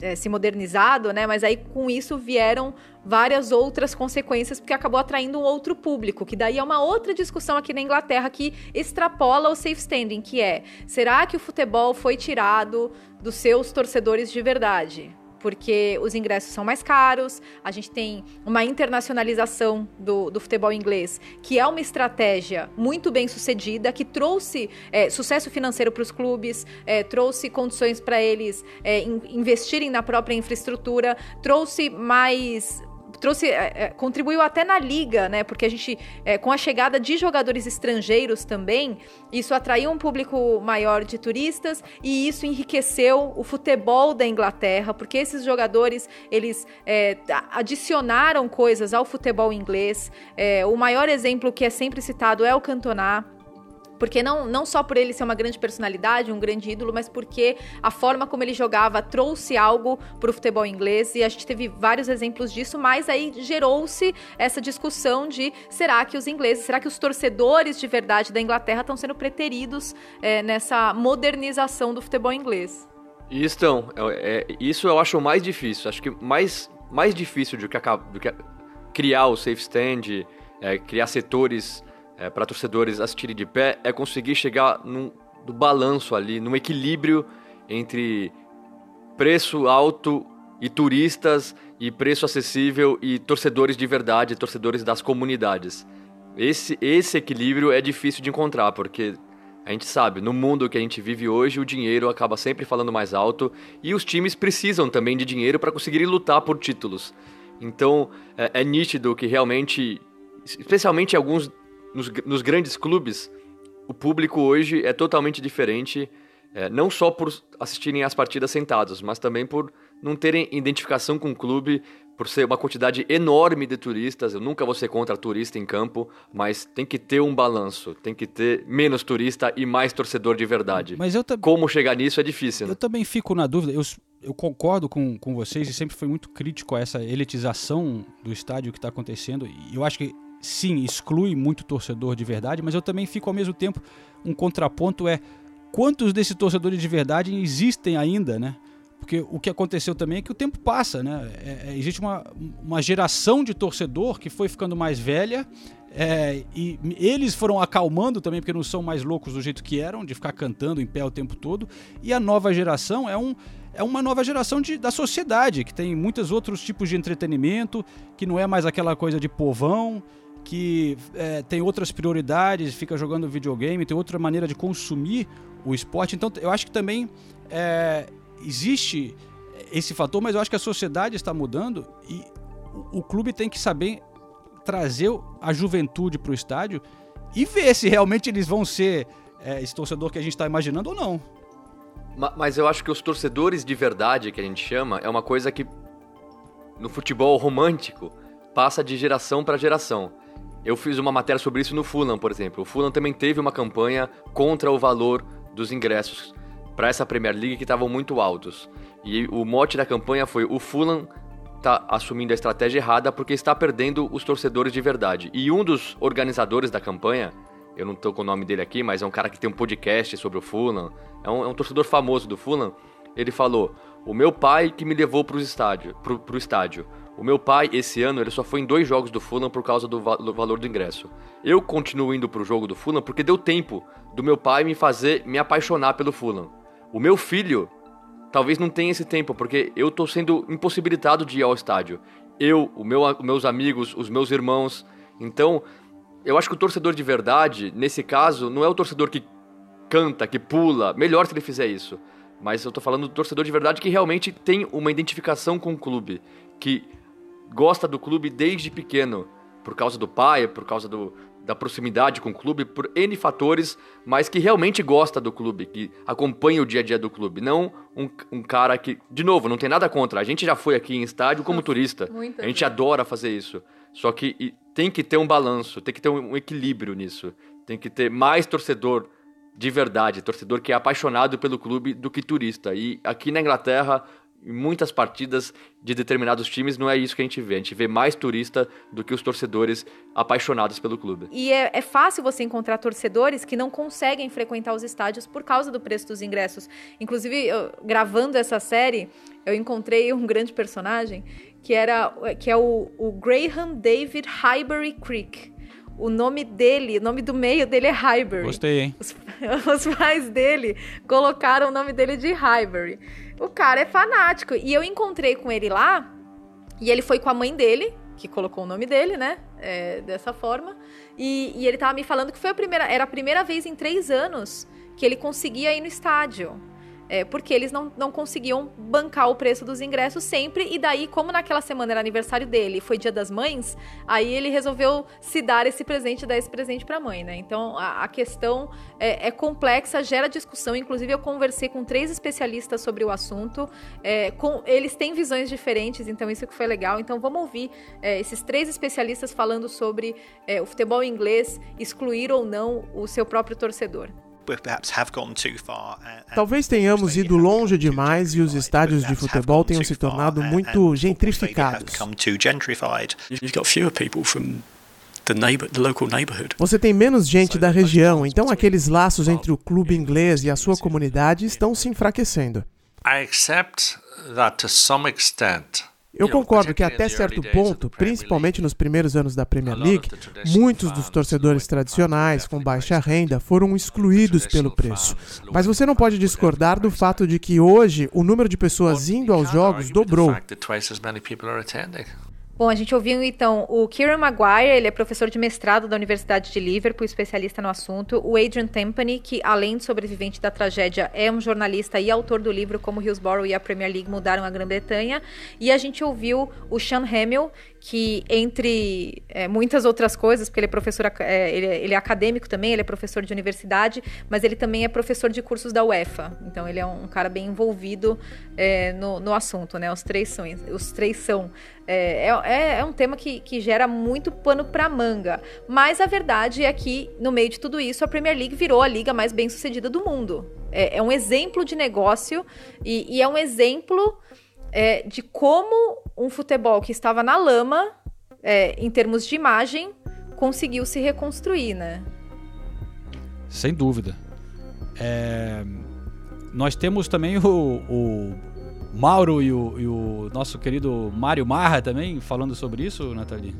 Speaker 5: é, se modernizado, né? Mas aí com isso vieram várias outras consequências, porque acabou atraindo um outro público, que daí é uma outra discussão aqui na Inglaterra que extrapola o safe standing, que é: será que o futebol foi tirado dos seus torcedores de verdade? Porque os ingressos são mais caros, a gente tem uma internacionalização do, do futebol inglês, que é uma estratégia muito bem sucedida, que trouxe é, sucesso financeiro para os clubes, é, trouxe condições para eles é, in, investirem na própria infraestrutura, trouxe mais trouxe, é, é, contribuiu até na liga, né? Porque a gente, é, com a chegada de jogadores estrangeiros também, isso atraiu um público maior de turistas e isso enriqueceu o futebol da Inglaterra, porque esses jogadores eles é, adicionaram coisas ao futebol inglês. É, o maior exemplo que é sempre citado é o Cantona porque não, não só por ele ser uma grande personalidade, um grande ídolo, mas porque a forma como ele jogava trouxe algo para o futebol inglês e a gente teve vários exemplos disso, mas aí gerou-se essa discussão de será que os ingleses, será que os torcedores de verdade da Inglaterra estão sendo preteridos é, nessa modernização do futebol inglês?
Speaker 7: Estão. É, é, isso eu acho mais difícil. Acho que mais, mais difícil do que, do que criar o safe stand, é, criar setores é, para torcedores assistirem de pé é conseguir chegar num, no balanço ali, num equilíbrio entre preço alto e turistas e preço acessível e torcedores de verdade, torcedores das comunidades. Esse, esse equilíbrio é difícil de encontrar, porque a gente sabe, no mundo que a gente vive hoje, o dinheiro acaba sempre falando mais alto e os times precisam também de dinheiro para conseguirem lutar por títulos. Então é, é nítido que realmente, especialmente alguns nos, nos grandes clubes, o público hoje é totalmente diferente, é, não só por assistirem às partidas sentados, mas também por não terem identificação com o clube, por ser uma quantidade enorme de turistas. Eu nunca vou ser contra turista em campo, mas tem que ter um balanço, tem que ter menos turista e mais torcedor de verdade.
Speaker 6: Mas eu
Speaker 7: Como chegar nisso é difícil. Né?
Speaker 6: Eu também fico na dúvida. Eu, eu concordo com, com vocês e sempre fui muito crítico a essa elitização do estádio que está acontecendo. E eu acho que sim, exclui muito torcedor de verdade, mas eu também fico ao mesmo tempo um contraponto é quantos desses torcedores de verdade existem ainda, né? Porque o que aconteceu também é que o tempo passa, né? É, é, existe uma, uma geração de torcedor que foi ficando mais velha é, e eles foram acalmando também, porque não são mais loucos do jeito que eram, de ficar cantando em pé o tempo todo. E a nova geração é, um, é uma nova geração de, da sociedade, que tem muitos outros tipos de entretenimento, que não é mais aquela coisa de povão que é, tem outras prioridades, fica jogando videogame, tem outra maneira de consumir o esporte. Então, eu acho que também é, existe esse fator, mas eu acho que a sociedade está mudando e o, o clube tem que saber trazer a juventude para o estádio e ver se realmente eles vão ser é, esse torcedor que a gente está imaginando ou não.
Speaker 7: Mas eu acho que os torcedores de verdade, que a gente chama, é uma coisa que no futebol romântico passa de geração para geração. Eu fiz uma matéria sobre isso no Fulham, por exemplo. O Fulham também teve uma campanha contra o valor dos ingressos para essa Premier League que estavam muito altos. E o mote da campanha foi: o Fulham está assumindo a estratégia errada porque está perdendo os torcedores de verdade. E um dos organizadores da campanha, eu não estou com o nome dele aqui, mas é um cara que tem um podcast sobre o Fulham, é um, é um torcedor famoso do Fulham. Ele falou: o meu pai que me levou para o estádio, pro estádio. O meu pai, esse ano, ele só foi em dois jogos do Fulham por causa do, va do valor do ingresso. Eu continuo indo pro jogo do Fulham porque deu tempo do meu pai me fazer me apaixonar pelo Fulham. O meu filho talvez não tenha esse tempo, porque eu tô sendo impossibilitado de ir ao estádio. Eu, o meu, meus amigos, os meus irmãos. Então, eu acho que o torcedor de verdade, nesse caso, não é o torcedor que canta, que pula. Melhor se ele fizer isso. Mas eu tô falando do torcedor de verdade que realmente tem uma identificação com o clube. Que gosta do clube desde pequeno, por causa do pai, por causa do, da proximidade com o clube, por N fatores, mas que realmente gosta do clube, que acompanha o dia a dia do clube. Não um, um cara que, de novo, não tem nada contra. A gente já foi aqui em estádio como turista. a gente adora fazer isso. Só que tem que ter um balanço, tem que ter um, equilíbrio nisso. Tem que ter mais torcedor de verdade, torcedor que é apaixonado pelo clube do que turista. E aqui na Inglaterra, muitas partidas de determinados times não é isso que a gente vê. A gente vê mais turista do que os torcedores apaixonados pelo clube.
Speaker 5: E é, é, fácil você encontrar torcedores que não conseguem frequentar os estádios por causa do preço dos ingressos. Inclusive, eu, gravando essa série, eu encontrei um grande personagem que era que é o, o Graham David Highbury Creek. O nome dele, o nome do meio dele é Highbury.
Speaker 6: Gostei, hein?
Speaker 5: Os, Os pais dele colocaram o nome dele de Highbury. O cara é fanático. E eu encontrei com ele lá, e ele foi com a mãe dele, que colocou o nome dele, né? É, dessa forma. E, e ele tava me falando que foi a primeira, era a primeira vez em três anos que ele conseguia ir no estádio é, porque eles não, não conseguiam bancar o preço dos ingressos sempre, e daí, como naquela semana era aniversário dele foi dia das mães, aí ele resolveu se dar esse presente, dar esse presente para a mãe, né? Então a, a questão é, é, complexa, gera discussão. Inclusive, eu conversei com três especialistas sobre o assunto, é, com, eles têm visões diferentes, então isso que foi legal. Então vamos ouvir é, esses três especialistas falando sobre é, o futebol inglês excluir ou não o seu próprio torcedor.
Speaker 9: Talvez tenhamos ido longe demais e os estádios de futebol tenham se tornado muito gentrificados. Você tem menos gente da região, então aqueles laços entre o clube inglês e a sua comunidade estão se enfraquecendo. I accept that to some extent eu concordo que até certo ponto, principalmente nos primeiros anos da Premier League, muitos dos torcedores tradicionais com baixa renda foram excluídos pelo preço. Mas você não pode discordar do fato de que hoje o número de pessoas indo aos jogos dobrou.
Speaker 5: Bom, a gente ouviu então o Kieran Maguire, ele é professor de mestrado da Universidade de Liverpool, especialista no assunto. O Adrian Tempany, que além de sobrevivente da tragédia, é um jornalista e autor do livro Como Hillsborough e a Premier League Mudaram a Grã-Bretanha. E a gente ouviu o Sean Hamill, que entre é, muitas outras coisas, porque ele é professor, é, ele, é, ele, é acadêmico também, ele é professor de universidade, mas ele também é professor de cursos da UEFA. Então ele é um cara bem envolvido é, no, no, assunto, né? Os três são, os três são é, é, é, um tema que, que gera muito pano para manga. Mas a verdade é que, no meio de tudo isso, a Premier League virou a liga mais bem sucedida do mundo. É, um exemplo de negócio e, e é um exemplo é, de como um futebol que estava na lama, é, em termos de imagem, conseguiu se reconstruir, né?
Speaker 6: Sem dúvida. É, nós temos também o, o Mauro e o, e o, nosso querido Mário Marra também falando sobre isso, Nathalie.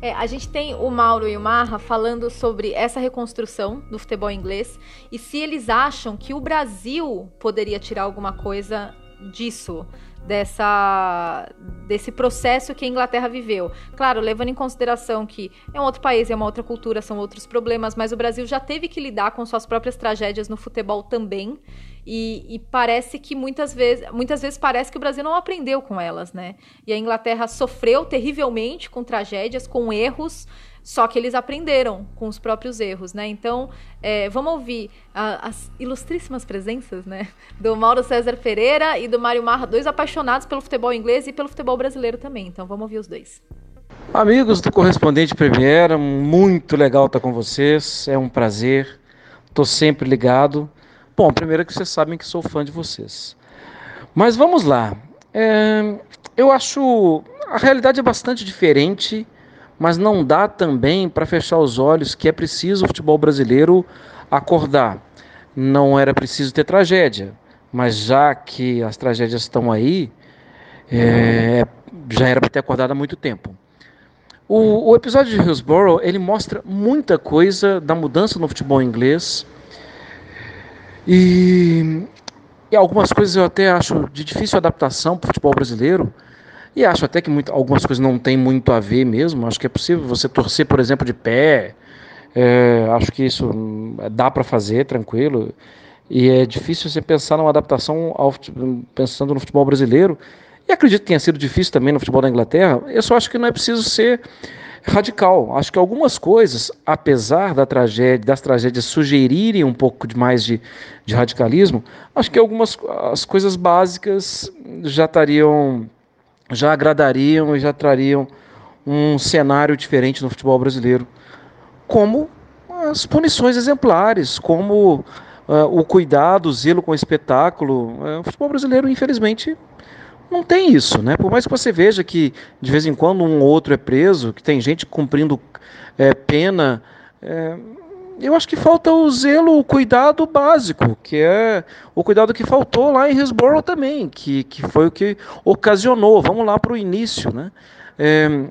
Speaker 5: É, a gente tem o Mauro e o Marra falando sobre essa reconstrução do futebol inglês e se eles acham que o Brasil poderia tirar alguma coisa disso dessa desse processo que a Inglaterra viveu. Claro, levando em consideração que é um outro país, é uma outra cultura, são outros problemas, mas o Brasil já teve que lidar com suas próprias tragédias no futebol também. E, e, parece que muitas vezes, muitas vezes parece que o Brasil não aprendeu com elas, né? E a Inglaterra sofreu terrivelmente com tragédias, com erros, só que eles aprenderam com os próprios erros, né? Então, é, vamos ouvir a, as ilustríssimas presenças, né? Do Mauro César Pereira e do Mário Marra, dois apaixonados pelo futebol inglês e pelo futebol brasileiro também. Então, vamos ouvir os dois.
Speaker 10: Amigos do Correspondente Premier, muito legal estar com vocês, é um prazer, estou sempre ligado. Bom, primeiro que vocês sabem que sou fã de vocês. Mas vamos lá. É, eu acho a realidade é bastante diferente mas não dá também para fechar os olhos que é preciso o futebol brasileiro acordar. Não era preciso ter tragédia, mas já que as tragédias estão aí, é, já era para ter acordado há muito tempo. O, o, episódio de Hillsborough ele mostra muita coisa da mudança no futebol inglês e, e algumas coisas eu até acho de difícil adaptação para o futebol brasileiro. E acho até que muito, algumas coisas não têm muito a ver mesmo. Acho que é possível você torcer, por exemplo, de pé. É, acho que isso dá para fazer tranquilo. E é difícil você pensar numa adaptação ao, pensando no futebol brasileiro. E acredito que tenha sido difícil também no futebol da Inglaterra. Eu só acho que não é preciso ser radical. Acho que algumas coisas, apesar da tragédia, das tragédias sugerirem um pouco de mais de, de radicalismo, acho que algumas as coisas básicas já estariam já agradariam e já trariam um cenário diferente no futebol brasileiro, como as punições exemplares, como uh, o cuidado, o zelo com o espetáculo. Uh, o futebol brasileiro, infelizmente, não tem isso, né? Por mais que você veja que de vez em quando um ou outro é preso, que tem gente cumprindo é, pena, é, eu acho que falta o zelo, o cuidado básico, que é o cuidado que faltou lá em Hillsborough também, que, que foi o que ocasionou. Vamos lá para o início, né? É,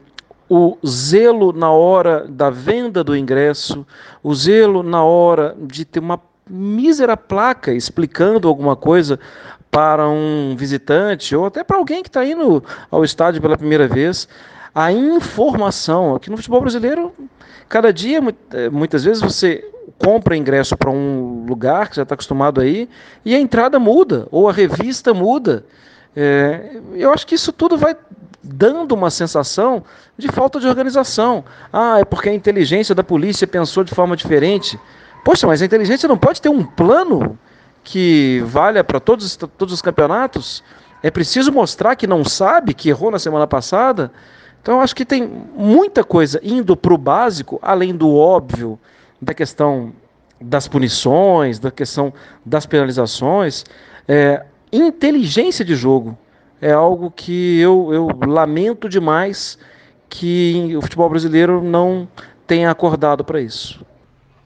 Speaker 10: o zelo na hora da venda do ingresso, o zelo na hora de ter uma mísera placa explicando alguma coisa para um visitante ou até para alguém que está indo ao estádio pela primeira vez. A informação aqui no futebol brasileiro, cada dia, eh, muitas vezes você compra ingresso para um lugar que já está acostumado aí e a entrada muda ou a revista muda. É, eu acho que isso tudo vai dando uma sensação de falta de organização. Ah, é porque a inteligência da polícia pensou de forma diferente. Poxa, mas a inteligência não pode ter um plano que valha para todos, todos os campeonatos? É preciso mostrar que não sabe, que errou na semana passada? Então eu acho que tem muita coisa indo para o básico, além do óbvio, da questão das punições, da questão das penalizações. É, inteligência de jogo é algo que eu, eu lamento demais que o futebol brasileiro não tenha acordado para isso.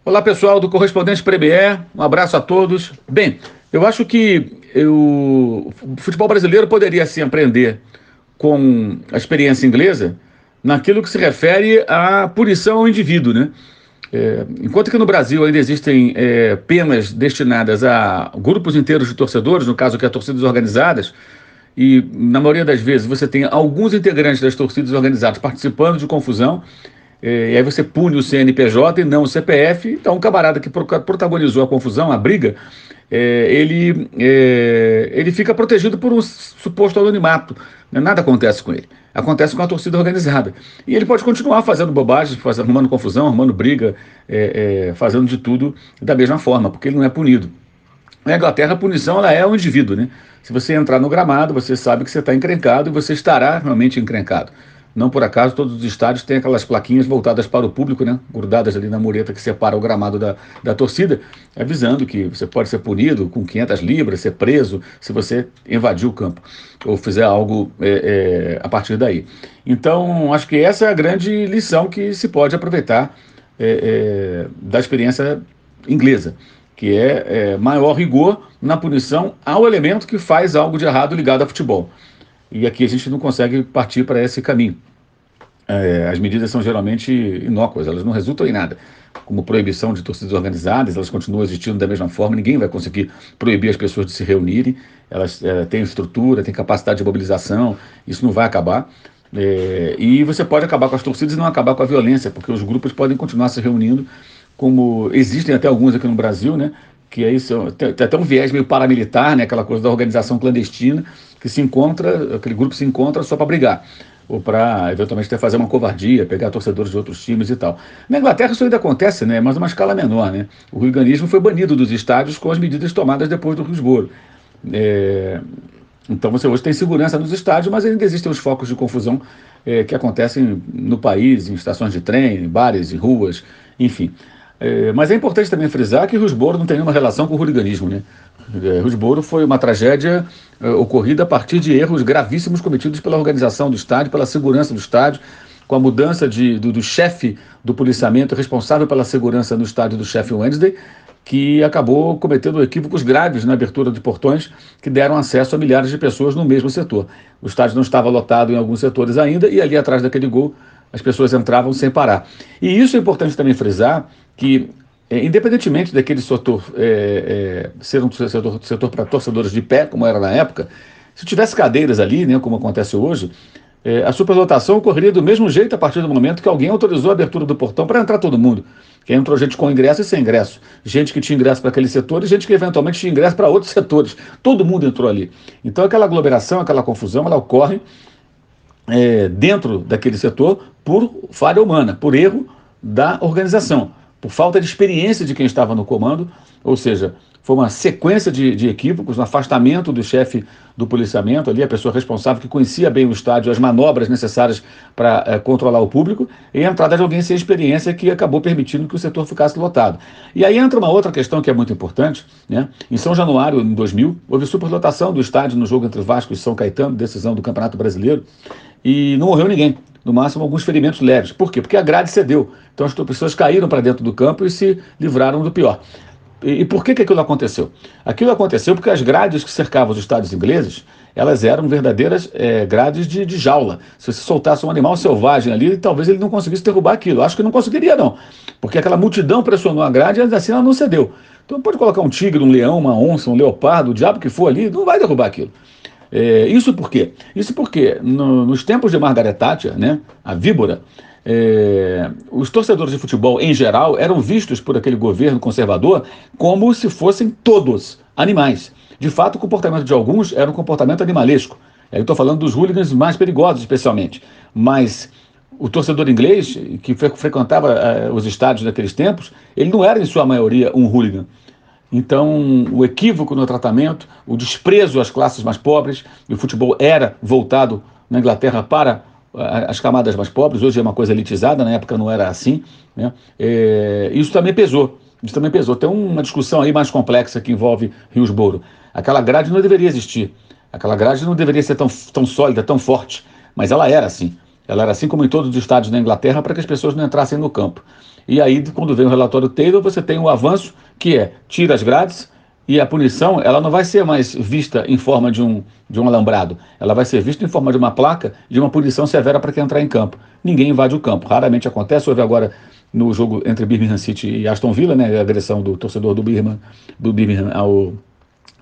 Speaker 11: Olá pessoal do Correspondente Premier, um abraço a todos. Bem, eu acho que eu, o futebol brasileiro poderia se aprender com a experiência inglesa naquilo que se refere à punição ao indivíduo, né? É, enquanto que no Brasil ainda existem é, penas destinadas a grupos inteiros de torcedores, no caso que é torcidas organizadas, e na maioria das vezes você tem alguns integrantes das torcidas organizadas participando de confusão, e aí você pune o CNPJ e não o CPF. Então, o camarada que protagonizou a confusão, a briga, é, ele, é, ele fica protegido por um suposto anonimato. Né? Nada acontece com ele. Acontece com a torcida organizada. E ele pode continuar fazendo bobagem, arrumando confusão, arrumando briga, é, é, fazendo de tudo da mesma forma, porque ele não é punido. Na Inglaterra, a punição ela é o indivíduo. Né? Se você entrar no gramado, você sabe que você está encrencado e você estará realmente encrencado. Não por acaso, todos os estádios têm aquelas plaquinhas voltadas para o público, né? grudadas ali na mureta que separa o gramado da, da torcida, avisando que você pode ser punido com 500 libras, ser preso se você invadir o campo ou fizer algo é, é, a partir daí. Então, acho que essa é a grande lição que se pode aproveitar é, é da experiência inglesa, que é, é maior rigor na punição ao elemento que faz algo de errado ligado a futebol. E aqui a gente não consegue partir para esse caminho. É, as medidas são geralmente inócuas, elas não resultam em nada. Como proibição de torcidas organizadas, elas continuam existindo da mesma forma, ninguém vai conseguir proibir as pessoas de se reunirem, elas é, têm estrutura, têm capacidade de mobilização, isso não vai acabar. É, e você pode acabar com as torcidas e não acabar com a violência, porque os grupos podem continuar se reunindo, como existem até alguns aqui no Brasil, né, que aí são, tem, tem até um viés meio paramilitar, né, aquela coisa da organização clandestina, que se encontra, aquele grupo se encontra só para brigar ou para eventualmente até fazer uma covardia, pegar torcedores de outros times e tal. Na Inglaterra isso ainda acontece, né, mas uma escala menor, né? O hooliganismo foi banido dos estádios com as medidas tomadas depois do Hillsborough. É... Então você hoje tem segurança nos estádios, mas ainda existem os focos de confusão é, que acontecem no país, em estações de trem, em bares, em ruas, enfim. É, mas é importante também frisar que Hillsborough não tem nenhuma relação com o hooliganismo, né? É, Hillsborough foi uma tragédia é, ocorrida a partir de erros gravíssimos cometidos pela organização do estádio, pela segurança do estádio, com a mudança de, do, do chefe do policiamento responsável pela segurança no estádio do chefe Wednesday, que acabou cometendo equívocos graves na abertura de portões que deram acesso a milhares de pessoas no mesmo setor. O estádio não estava lotado em alguns setores ainda e ali atrás daquele gol as pessoas entravam sem parar. E isso é importante também frisar que independentemente daquele setor é, é, ser um setor, setor para torcedores de pé, como era na época, se tivesse cadeiras ali, né, como acontece hoje, é, a superlotação ocorreria do mesmo jeito a partir do momento que alguém autorizou a abertura do portão para entrar todo mundo. Que entrou gente com ingresso e sem ingresso. Gente que tinha ingresso para aquele setor e gente que eventualmente tinha ingresso para outros setores. Todo mundo entrou ali. Então aquela aglomeração, aquela confusão, ela ocorre é, dentro daquele setor por falha humana, por erro da organização por falta de experiência de quem estava no comando, ou seja, foi uma sequência de, de equívocos, um afastamento do chefe do policiamento ali, a pessoa responsável que conhecia bem o estádio, as manobras necessárias para é, controlar o público, e a entrada de alguém sem experiência que acabou permitindo que o setor ficasse lotado. E aí entra uma outra questão que é muito importante, né? Em São Januário, em 2000, houve superlotação do estádio no jogo entre Vasco e São Caetano, decisão do Campeonato Brasileiro, e não morreu ninguém no máximo alguns ferimentos leves. Por quê? Porque a grade cedeu. Então as pessoas caíram para dentro do campo e se livraram do pior. E, e, por que, que aquilo aconteceu? Aquilo aconteceu porque as grades que cercavam os estádios ingleses, elas eram verdadeiras é, grades de, de, jaula. Se você soltasse um animal selvagem ali, talvez ele não conseguisse derrubar aquilo. Acho que não conseguiria, não. Porque aquela multidão pressionou a grade e assim ela não cedeu. Então pode colocar um tigre, um leão, uma onça, um leopardo, o diabo que for ali, não vai derrubar aquilo. É, isso por quê? Isso porque no, nos tempos de Margaret Thatcher, né, a víbora, é, os torcedores de futebol em geral eram vistos por aquele governo conservador como se fossem todos animais. De fato, o comportamento de alguns era um comportamento animalesco. Eu estou falando dos hooligans mais perigosos, especialmente. Mas o torcedor inglês, que frequentava uh, os estádios naqueles tempos, ele não era, em sua maioria, um hooligan. Então, o equívoco no tratamento, o desprezo às classes mais pobres, e o futebol era voltado na Inglaterra para uh, as camadas mais pobres, hoje é uma coisa elitizada, na época não era assim. Né? É, isso também pesou. Isso também pesou. Tem uma discussão aí mais complexa que envolve Riosboro. Aquela grade não deveria existir. Aquela grade não deveria ser tão, tão sólida, tão forte, mas ela era assim. Ela era assim como em todos os estádios da Inglaterra para que as pessoas não entrassem no campo. E aí, quando vem o relatório Taylor, você tem o um avanço que é tira as grades e a punição ela não vai ser mais vista em forma de um, de um alambrado. Ela vai ser vista em forma de uma placa de uma punição severa para quem entrar em campo. Ninguém invade o campo. Raramente acontece. Houve agora no jogo entre Birmingham City e Aston Villa, né, a agressão do torcedor do Birmingham, do Birmingham ao,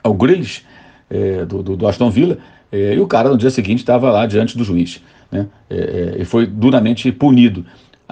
Speaker 11: ao Grealish, é, do, do, do, Aston Villa, é, e o cara no dia seguinte estava lá diante do juiz. Né, é, e foi duramente punido.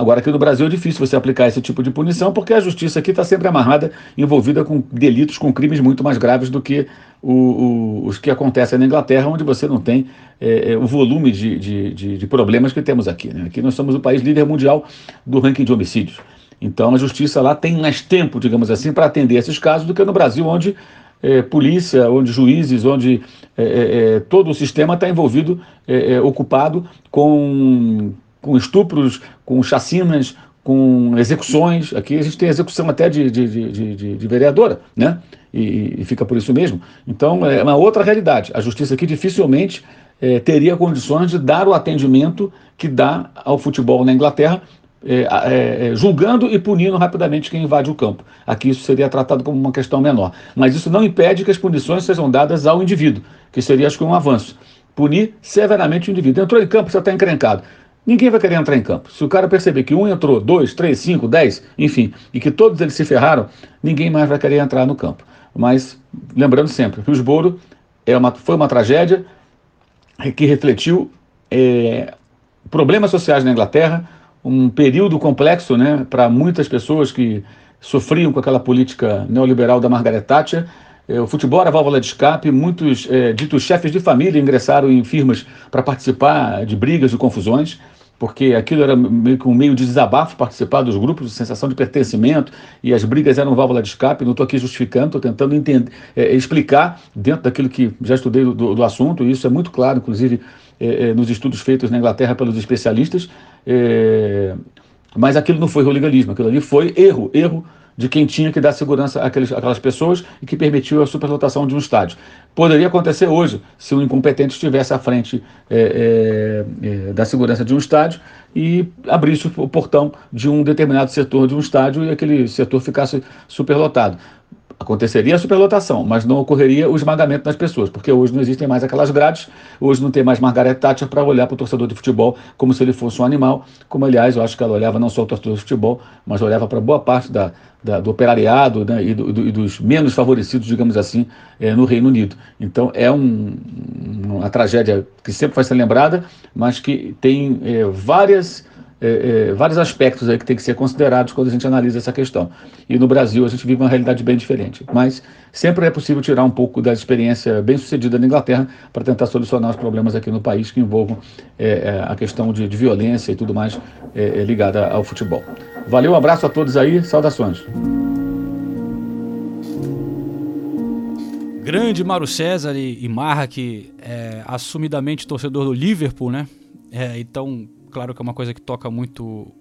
Speaker 11: Agora, aqui no Brasil é difícil você aplicar esse tipo de punição, porque a justiça aqui está sempre amarrada, envolvida com delitos, com crimes muito mais graves do que o, o, os que acontecem na Inglaterra, onde você não tem é, o volume de, de, de, de, problemas que temos aqui. Né? Aqui nós somos o país líder mundial do ranking de homicídios. Então, a justiça lá tem mais tempo, digamos assim, para atender esses casos do que no Brasil, onde é, polícia, onde juízes, onde é, é, é todo o sistema está envolvido, é, é, ocupado com, com estupros, com chacinas, com execuções. Aqui a gente tem execução até de, de, de, de, vereadora, né? E, e, fica por isso mesmo. Então é uma outra realidade. A justiça aqui dificilmente teria condições de dar o atendimento que dá ao futebol na Inglaterra, é, é, é, julgando e punindo rapidamente quem invade o campo. Aqui isso seria tratado como uma questão menor. Mas isso não impede que as punições sejam dadas ao indivíduo, que seria, acho que, um avanço. Punir severamente o indivíduo. Entrou em campo, você está encrencado. Ninguém vai querer entrar em campo. Se o cara perceber que um entrou, dois, três, cinco, dez, enfim, e que todos eles se ferraram, ninguém mais vai querer entrar no campo. Mas, lembrando sempre, Riosboro é uma, foi uma tragédia que refletiu é, problemas sociais na Inglaterra, um período complexo né, para muitas pessoas que sofriam com aquela política neoliberal da Margaret Thatcher. É, o futebol era válvula de escape, muitos é, ditos chefes de família ingressaram em firmas para participar de brigas e confusões, porque aquilo era meio que um meio de desabafo participar dos grupos, sensação de pertencimento, e as brigas eram válvula de escape. Não estou aqui justificando, estou tentando entender, é, explicar dentro daquilo que já estudei do, do assunto, e isso é muito claro, inclusive é, é, nos estudos feitos na Inglaterra pelos especialistas, é, mas aquilo não foi hooliganismo, aquilo ali foi erro, erro de quem tinha que dar segurança àqueles, àquelas pessoas e que permitiu a superlotação de um estádio. Poderia acontecer hoje, se um incompetente estivesse à frente é, é, é, da segurança de um estádio e abrisse o portão de um determinado setor de um estádio e aquele setor ficasse superlotado. Aconteceria a superlotação, mas não ocorreria o esmagamento das pessoas, porque hoje não existem mais aquelas grades, hoje não tem mais Margaret Thatcher para olhar para o torcedor de futebol como se ele fosse um animal, como aliás eu acho que ela olhava não só o torcedor de futebol, mas olhava para boa parte da, da, do operariado né, e, do, do, e, dos menos favorecidos, digamos assim, é, no Reino Unido. Então é um, uma tragédia que sempre vai ser lembrada, mas que tem é, várias é, é, vários aspectos aí que tem que ser considerados quando a gente analisa essa questão. E no Brasil a gente vive uma realidade bem diferente. Mas sempre é possível tirar um pouco da experiência bem sucedida na Inglaterra para tentar solucionar os problemas aqui no país que envolvam é, é a questão de, de, violência e tudo mais é, é, ligada ao futebol. Valeu, um abraço a todos aí, saudações.
Speaker 6: Grande Mário César e, e Marra, que é assumidamente torcedor do Liverpool, né? Então claro que é uma coisa que toca muito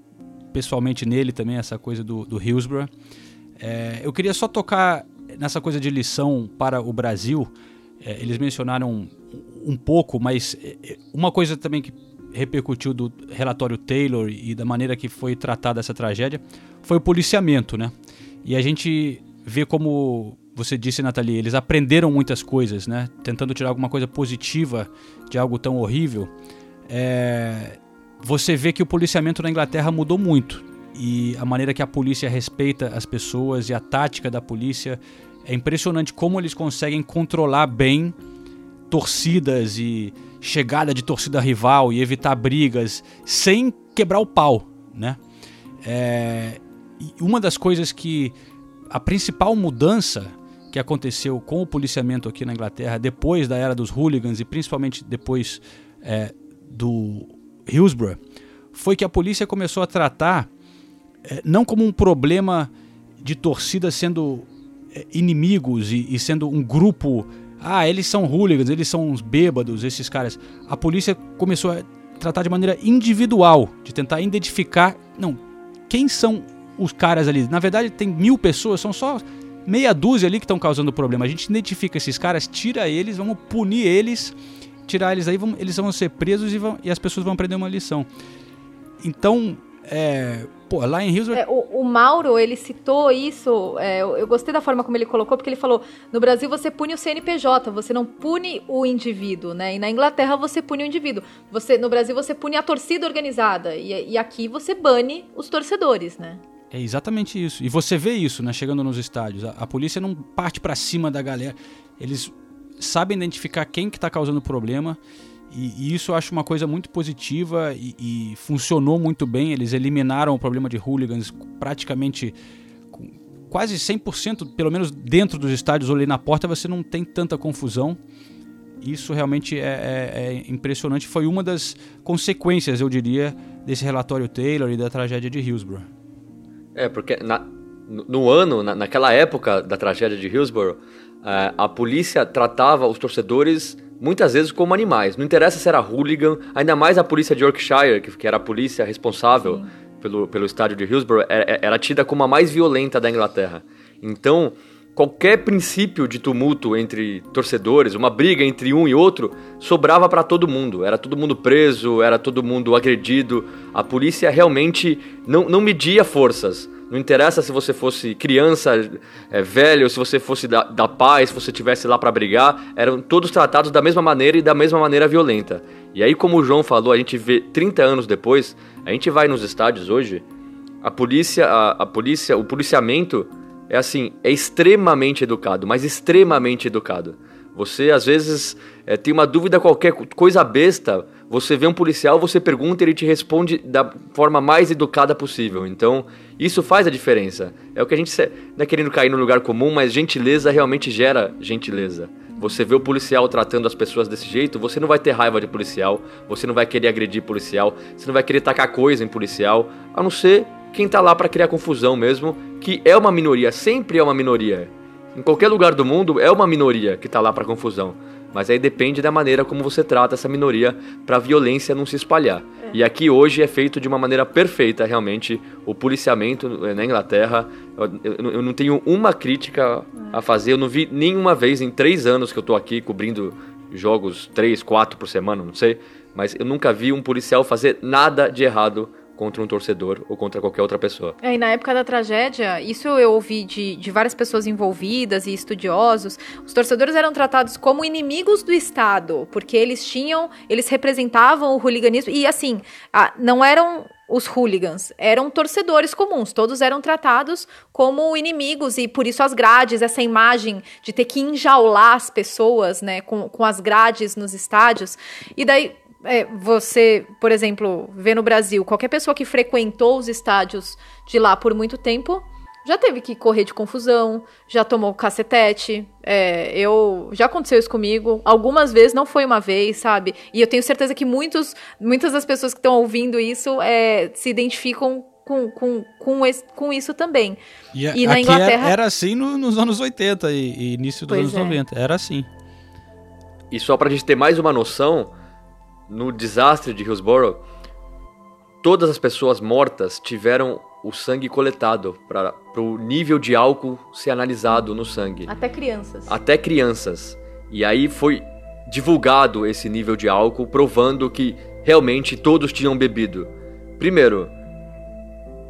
Speaker 6: pessoalmente nele também, essa coisa do, do Hillsborough. É, eu queria só tocar nessa coisa de lição para o Brasil. É, eles mencionaram um, pouco, mas é, é, uma coisa também que repercutiu do relatório Taylor e da maneira que foi tratada essa tragédia foi o policiamento, né? E a gente vê como você disse, Nathalie, eles aprenderam muitas coisas, né? Tentando tirar alguma coisa positiva de algo tão horrível. É, você vê que o policiamento na Inglaterra mudou muito. e a maneira que a polícia respeita as pessoas e a tática da polícia. É impressionante como eles conseguem controlar bem torcidas e chegada de torcida rival e evitar brigas sem quebrar o pau, né? É, uma das coisas que a principal mudança que aconteceu com o policiamento aqui na Inglaterra depois da era dos hooligans e principalmente depois é, do Hillsborough foi que a polícia começou a tratar é, não como um problema de torcida sendo é, inimigos e, e, sendo um grupo. Ah, eles são hooligans, eles são uns bêbados, esses caras. A polícia começou a tratar de maneira individual, de tentar identificar. Não, quem são os caras ali? Na verdade, tem mil pessoas, são só meia dúzia ali que estão causando problema. A gente identifica esses caras, tira eles, vamos punir eles, tirar eles aí, vamos, eles vão ser presos e, vão, e as pessoas vão aprender uma lição. Então, é, pô, lá em Hillsborough...
Speaker 5: É, o, o, Mauro, ele citou isso, é, eu, eu, gostei da forma como ele colocou, porque ele falou, no Brasil você pune o CNPJ, você não pune o indivíduo, né? E na Inglaterra você pune o indivíduo. Você, no Brasil você pune a torcida organizada, e, e aqui você bane os torcedores, né?
Speaker 6: É exatamente isso. E você vê isso, né, chegando nos estádios. A, a polícia não parte para cima da galera. Eles sabem identificar quem que tá causando problema e, e, isso eu acho uma coisa muito positiva e, e, funcionou muito bem. Eles eliminaram o problema de hooligans praticamente quase 100%, pelo menos dentro dos estádios ou ali na porta, você não tem tanta confusão. Isso realmente é, é, é impressionante. Foi uma das consequências, eu diria, desse relatório Taylor e da tragédia de Hillsborough.
Speaker 7: É, porque na, no ano, na, naquela época da tragédia de Hillsborough, a polícia tratava os torcedores muitas vezes como animais. Não interessa se era hooligan, ainda mais a polícia de Yorkshire, que, era a polícia responsável pelo, pelo estádio de Hillsborough, era, é, era tida como a mais violenta da Inglaterra. Então, qualquer princípio de tumulto entre torcedores, uma briga entre um e outro, sobrava para todo mundo. Era todo mundo preso, era todo mundo agredido. A polícia realmente não, não media forças. Não interessa se você fosse criança, é, velho, se você fosse da, da paz, se você tivesse lá para brigar, eram todos tratados da mesma maneira e da mesma maneira violenta. E aí, como o João falou, a gente vê 30 anos depois, a gente vai nos estádios hoje, a polícia, a, a polícia, o policiamento é assim, é extremamente educado, mas extremamente educado. Você às vezes é, tem uma dúvida qualquer coisa besta, você vê um policial, você pergunta e ele te responde da forma mais educada possível. Então, isso faz a diferença. É o que a gente não é querendo cair no lugar comum, mas gentileza realmente gera gentileza. Você vê o policial tratando as pessoas desse jeito, você não vai ter raiva de policial, você não vai querer agredir policial, você não vai querer tacar coisa em policial, a não ser quem tá lá para criar confusão mesmo, que é uma minoria, sempre é uma minoria. Em qualquer lugar do mundo é uma minoria que tá lá para confusão. Mas aí depende da maneira como você trata essa minoria para a violência não se espalhar. É. E aqui hoje é feito de uma maneira perfeita, realmente, o policiamento eh, na Inglaterra. Eu, eu, eu não tenho uma crítica é. a fazer, eu não vi nenhuma vez em três anos que eu estou aqui cobrindo jogos, três, quatro por semana, não sei. Mas eu nunca vi um policial fazer nada de errado contra um torcedor ou contra qualquer outra pessoa.
Speaker 5: É, e na época da tragédia, isso eu ouvi de, de várias pessoas envolvidas e estudiosos, os torcedores eram tratados como inimigos do Estado, porque eles tinham, eles representavam o hooliganismo, e assim, não eram os hooligans eram torcedores comuns, todos eram tratados como inimigos e por isso as grades, essa imagem de ter que enjaular as pessoas, né, com, com as grades nos estádios. E daí é, você, por exemplo, vê no Brasil, qualquer pessoa que frequentou os estádios de lá por muito tempo já teve que correr de confusão, já tomou cacetete. É, eu já aconteceu isso comigo algumas vezes, não foi uma vez, sabe? E eu tenho certeza que muitos, muitas das pessoas que estão ouvindo isso é, se identificam com, com, com, esse, com isso também.
Speaker 6: E, e na Inglaterra. Era, era assim no, nos anos 80 e, e início dos pois anos é. 90. Era assim.
Speaker 7: E só pra gente ter mais uma noção, no desastre de Hillsborough, todas as pessoas mortas tiveram o sangue coletado para o nível de álcool ser analisado no sangue.
Speaker 5: Até crianças.
Speaker 7: Até crianças. E aí foi divulgado esse nível de álcool, provando que realmente todos tinham bebido. Primeiro,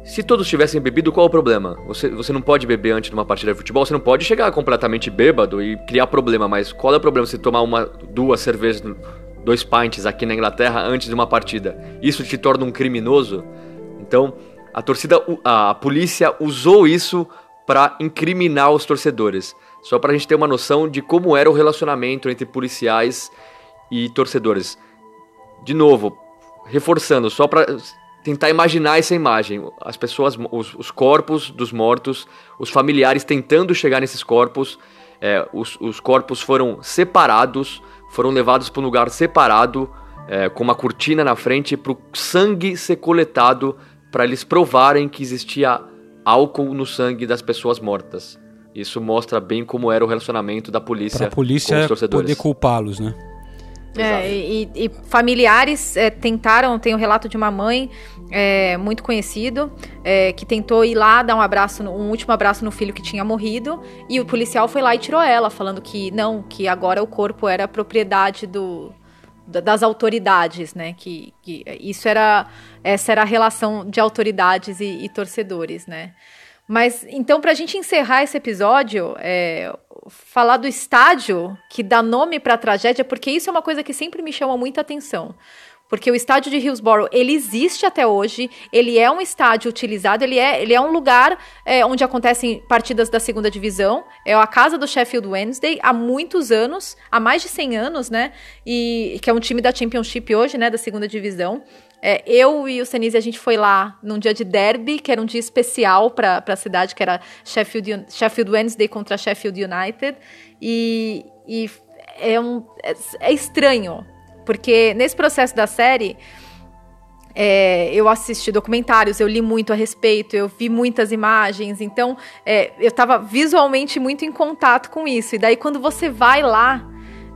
Speaker 7: se todos tivessem bebido, qual é o problema? Você, você não pode beber antes de uma partida de futebol, você não pode chegar completamente bêbado e criar problema, mas qual é o problema se tomar uma, duas cervejas dois pints aqui na Inglaterra antes de uma partida, isso te torna um criminoso? Então, a torcida, a polícia usou isso para incriminar os torcedores. Só para a gente ter uma noção de como era o relacionamento entre policiais e torcedores. De novo, reforçando, só para tentar imaginar essa imagem. As pessoas, os, os, corpos dos mortos, os familiares tentando chegar nesses corpos. É, os, os, corpos foram separados, foram levados para um lugar separado, é, com uma cortina na frente, para o sangue ser coletado, para eles provarem que existia álcool no sangue das pessoas mortas. Isso mostra bem como era o relacionamento da polícia,
Speaker 6: pra polícia
Speaker 7: com os torcedores.
Speaker 6: poder culpá-los, né?
Speaker 5: É, e, e, familiares é, tentaram, tem o um relato de uma mãe é, muito conhecido, é, que tentou ir lá dar um abraço, um último abraço no filho que tinha morrido, e o policial foi lá e tirou ela, falando que não, que agora o corpo era propriedade do, das autoridades, né? Que, que isso era essa era a relação de autoridades e, e torcedores, né? Mas então, para a gente encerrar esse episódio, é, falar do estádio que dá nome para a tragédia, porque isso é uma coisa que sempre me chama muita atenção. Porque o estádio de Hillsborough, ele existe até hoje, ele é um estádio utilizado, ele é, ele é um lugar é, onde acontecem partidas da segunda divisão, é a casa do Sheffield Wednesday há muitos anos, há mais de 100 anos, né? E que é um time da Championship hoje, né, da segunda divisão. É, eu e o Senise, a gente foi lá num dia de derby, que era um dia especial para a cidade, que era Sheffield, Sheffield Wednesday contra Sheffield United. E, e é, um, é, é estranho, porque nesse processo da série, é, eu assisti documentários, eu li muito a respeito, eu vi muitas imagens, então é, eu estava visualmente muito em contato com isso. E daí, quando você vai lá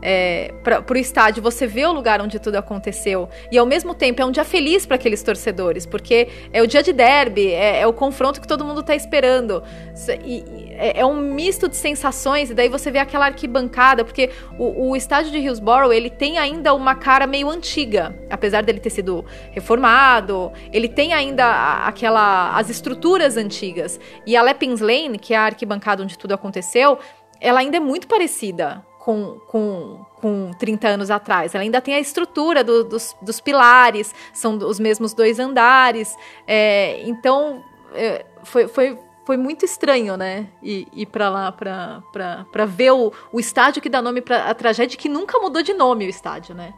Speaker 5: é, para o estádio, você vê o lugar onde tudo aconteceu. E ao mesmo tempo é um dia feliz para aqueles torcedores, porque é o dia de derby, é, é o confronto que todo mundo está esperando. E, é, é, um misto de sensações, e daí você vê aquela arquibancada, porque o, o estádio de Hillsborough ele tem ainda uma cara meio antiga, apesar dele ter sido reformado, ele tem ainda aquela as estruturas antigas. E a Leppings Lane, que é a arquibancada onde tudo aconteceu, ela ainda é muito parecida com, com, com 30 anos atrás. Ela ainda tem a estrutura do, dos, dos pilares, são os mesmos dois andares. É, então, é, foi, foi, foi muito estranho, né? Ir, ir para lá para ver o, o estádio que dá nome para a tragédia, que nunca mudou de nome o estádio, né?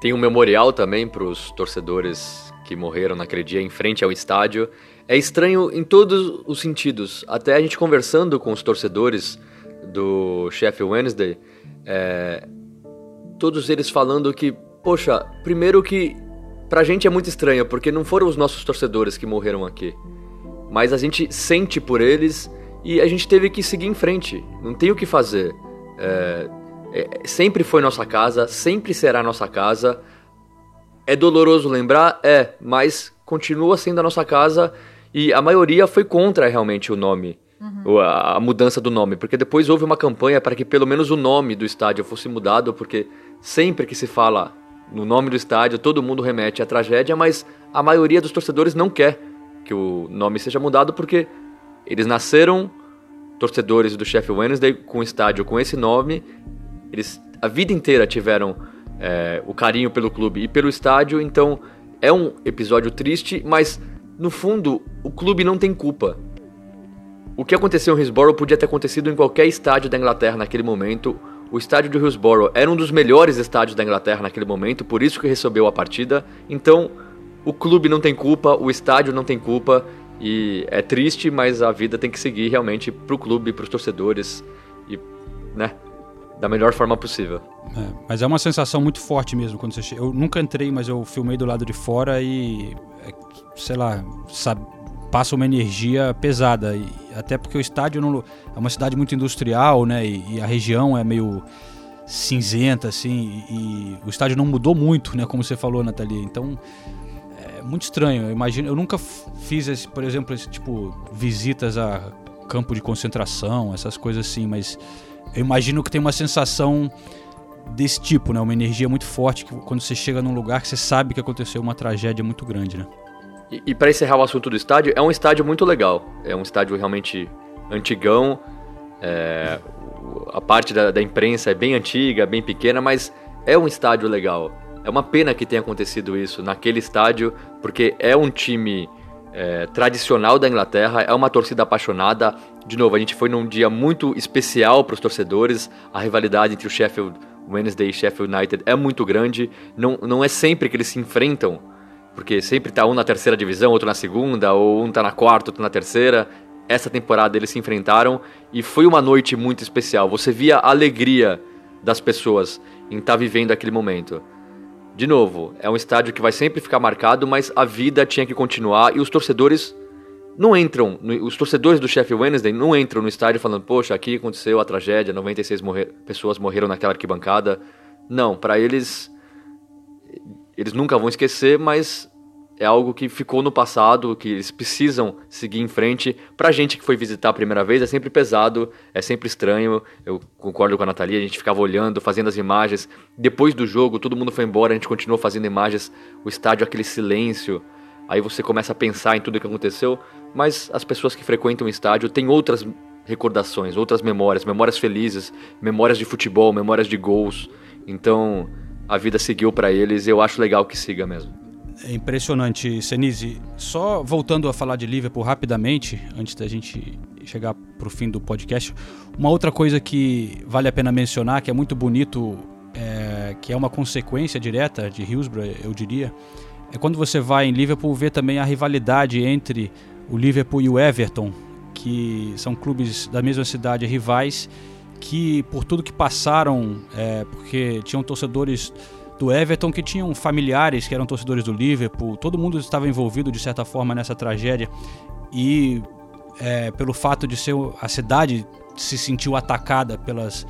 Speaker 7: Tem um memorial também para os torcedores que morreram naquele dia em frente ao estádio. É estranho em todos os sentidos. Até a gente conversando com os torcedores do Sheffield Wednesday, é, todos eles falando que, poxa, primeiro que pra gente é muito estranho, porque não foram os nossos torcedores que morreram aqui. Mas a gente sente por eles e a gente teve que seguir em frente. Não tem o que fazer. É, é, sempre foi nossa casa, sempre será nossa casa. É doloroso lembrar? É, mas continua sendo a nossa casa e a maioria foi contra realmente o nome Uhum. A, a, mudança do nome, porque depois houve uma campanha para que pelo menos o nome do estádio fosse mudado, porque sempre que se fala no nome do estádio, todo mundo remete à tragédia, mas a maioria dos torcedores não quer que o nome seja mudado porque eles nasceram torcedores do Sheffield Wednesday com o estádio com esse nome, eles a vida inteira tiveram é, o carinho pelo clube e pelo estádio, então é um episódio triste, mas no fundo o clube não tem culpa. O que aconteceu em Hillsborough podia ter acontecido em qualquer estádio da Inglaterra naquele momento. O estádio de Hillsborough era um dos melhores estádios da Inglaterra naquele momento, por isso que recebeu a partida. Então, o clube não tem culpa, o estádio não tem culpa, e é triste, mas a vida tem que seguir realmente pro clube, pros torcedores, e, né, da melhor forma possível.
Speaker 6: É, mas é uma sensação muito forte mesmo quando você chega. Eu nunca entrei, mas eu filmei do lado de fora e, é, sei lá, sabe, passa uma energia pesada. E, até porque o estádio não, é uma cidade muito industrial, né? E, e, a região é meio cinzenta, assim. E, e, o estádio não mudou muito, né? Como você falou, Nathalie. Então é muito estranho. Eu imagino. Eu nunca fiz, esse, por exemplo, esse tipo visitas a campo de concentração, essas coisas assim. Mas eu imagino que tem uma sensação desse tipo, né? Uma energia muito forte que quando você chega num lugar que você sabe que aconteceu uma tragédia muito grande, né?
Speaker 7: E, e para encerrar o assunto do estádio, é um estádio muito legal. É um estádio realmente antigão. É, a parte da, da, imprensa é bem antiga, bem pequena, mas é um estádio legal. É uma pena que tenha acontecido isso naquele estádio, porque é um time é, tradicional da Inglaterra, é uma torcida apaixonada. De novo, a gente foi num dia muito especial para os torcedores. A rivalidade entre o Sheffield Wednesday e Sheffield United é muito grande. Não, não é sempre que eles se enfrentam, porque sempre tá um na terceira divisão, outro na segunda, ou um tá na quarta, outro na terceira. Essa temporada eles se enfrentaram e foi uma noite muito especial. Você via a alegria das pessoas em estar tá vivendo aquele momento. De novo, é um estádio que vai sempre ficar marcado, mas a vida tinha que continuar e os torcedores não entram, os torcedores do Sheffield Wednesday não entram no estádio falando, poxa, aqui aconteceu a tragédia, 96 morrer, pessoas morreram naquela arquibancada. Não, para eles, eles nunca vão esquecer, mas é algo que ficou no passado, que eles precisam seguir em frente. Pra gente que foi visitar a primeira vez, é sempre pesado, é sempre estranho. Eu concordo com a Nathalie, a gente ficava olhando, fazendo as imagens. Depois do jogo, todo mundo foi embora, a gente continuou fazendo imagens, o estádio, aquele silêncio. Aí você começa a pensar em tudo que aconteceu, mas as pessoas que frequentam o estádio têm outras recordações, outras memórias, memórias felizes, memórias de futebol, memórias de gols. Então, a vida seguiu para eles e eu acho legal que siga mesmo.
Speaker 6: É impressionante, Senise. Só voltando a falar de Liverpool rapidamente, antes da gente chegar para o fim do podcast, uma outra coisa que vale a pena mencionar, que é muito bonito, é, que é uma consequência direta de Hillsborough, eu diria, é quando você vai em Liverpool ver também a rivalidade entre o Liverpool e o Everton, que são clubes da mesma cidade, rivais, que por tudo que passaram, é, porque tinham torcedores do Everton que tinham familiares que eram torcedores do Liverpool, todo mundo estava envolvido de certa forma nessa tragédia e é, pelo fato de ser a cidade se sentiu atacada pelas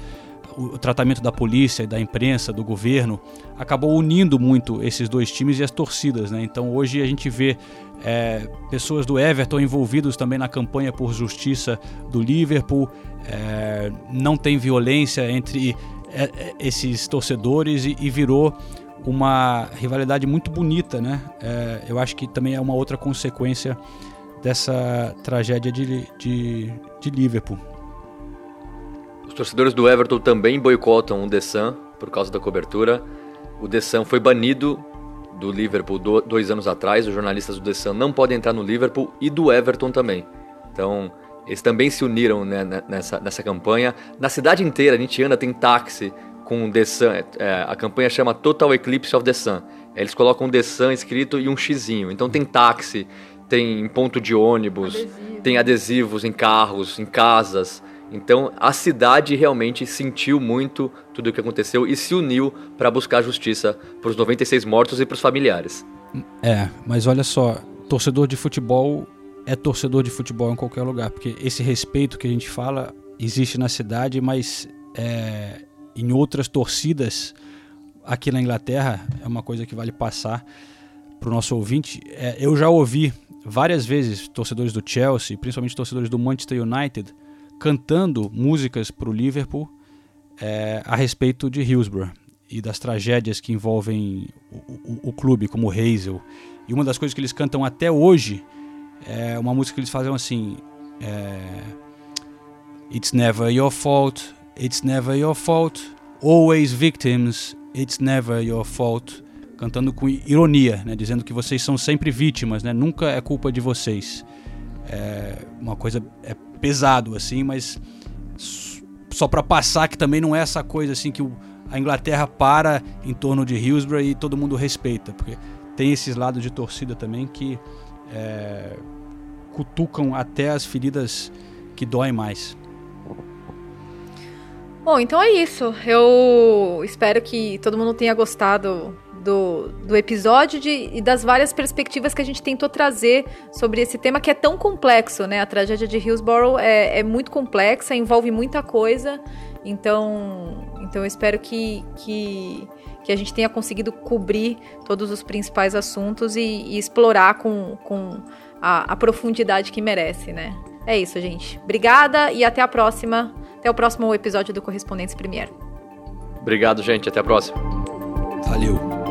Speaker 6: o tratamento da polícia, da imprensa, do governo, acabou unindo muito esses dois times e as torcidas. Né? Então hoje a gente vê é, pessoas do Everton envolvidos também na campanha por justiça do Liverpool. É, não tem violência entre esses torcedores e, e, virou uma rivalidade muito bonita, né? É, eu acho que também é uma outra consequência dessa tragédia de, de, de Liverpool.
Speaker 7: Os torcedores do Everton também boicotam o The Sun por causa da cobertura. O The Sun foi banido do Liverpool dois anos atrás. Os jornalistas do The Sun não podem entrar no Liverpool e do Everton também. Então, eles também se uniram né, nessa, nessa campanha. Na cidade inteira, a gente anda, tem táxi com The Sun. É, a campanha chama Total Eclipse of the Sun. Eles colocam The Sun escrito e um xizinho. Então tem táxi, tem ponto de ônibus, Adesivo. tem adesivos em carros, em casas. Então a cidade realmente sentiu muito tudo o que aconteceu e se uniu para buscar justiça para os 96 mortos e para os familiares.
Speaker 6: É, mas olha só, torcedor de futebol é torcedor de futebol em qualquer lugar, porque esse respeito que a gente fala existe na cidade, mas é, em outras torcidas aqui na Inglaterra é uma coisa que vale passar para o nosso ouvinte. É, eu já ouvi várias vezes torcedores do Chelsea, principalmente torcedores do Manchester United, cantando músicas para o Liverpool é, a respeito de Hillsborough e das tragédias que envolvem o, o, o clube, como o Hazel. E uma das coisas que eles cantam até hoje é uma música que eles fazem assim. É, it's never your fault, it's never your fault, always victims, it's never your fault. Cantando com ironia, né, dizendo que vocês são sempre vítimas, né, nunca é culpa de vocês. É uma coisa é pesado assim, mas só para passar que também não é essa coisa assim que a Inglaterra para em torno de Hillsborough e todo mundo respeita, porque tem esses lados de torcida também que é, cutucam até as feridas que doem mais.
Speaker 5: Bom, então é isso. Eu espero que todo mundo tenha gostado do, do episódio de, e das várias perspectivas que a gente tentou trazer sobre esse tema que é tão complexo, né? A tragédia de Hillsborough é, é muito complexa, envolve muita coisa. Então, então eu espero que, que que a gente tenha conseguido cobrir todos os principais assuntos e, e explorar com, com a, a, profundidade que merece, né? É isso, gente. Obrigada e até a próxima. Até o próximo episódio do Correspondentes Premier.
Speaker 7: Obrigado, gente. Até a próxima.
Speaker 6: Valeu.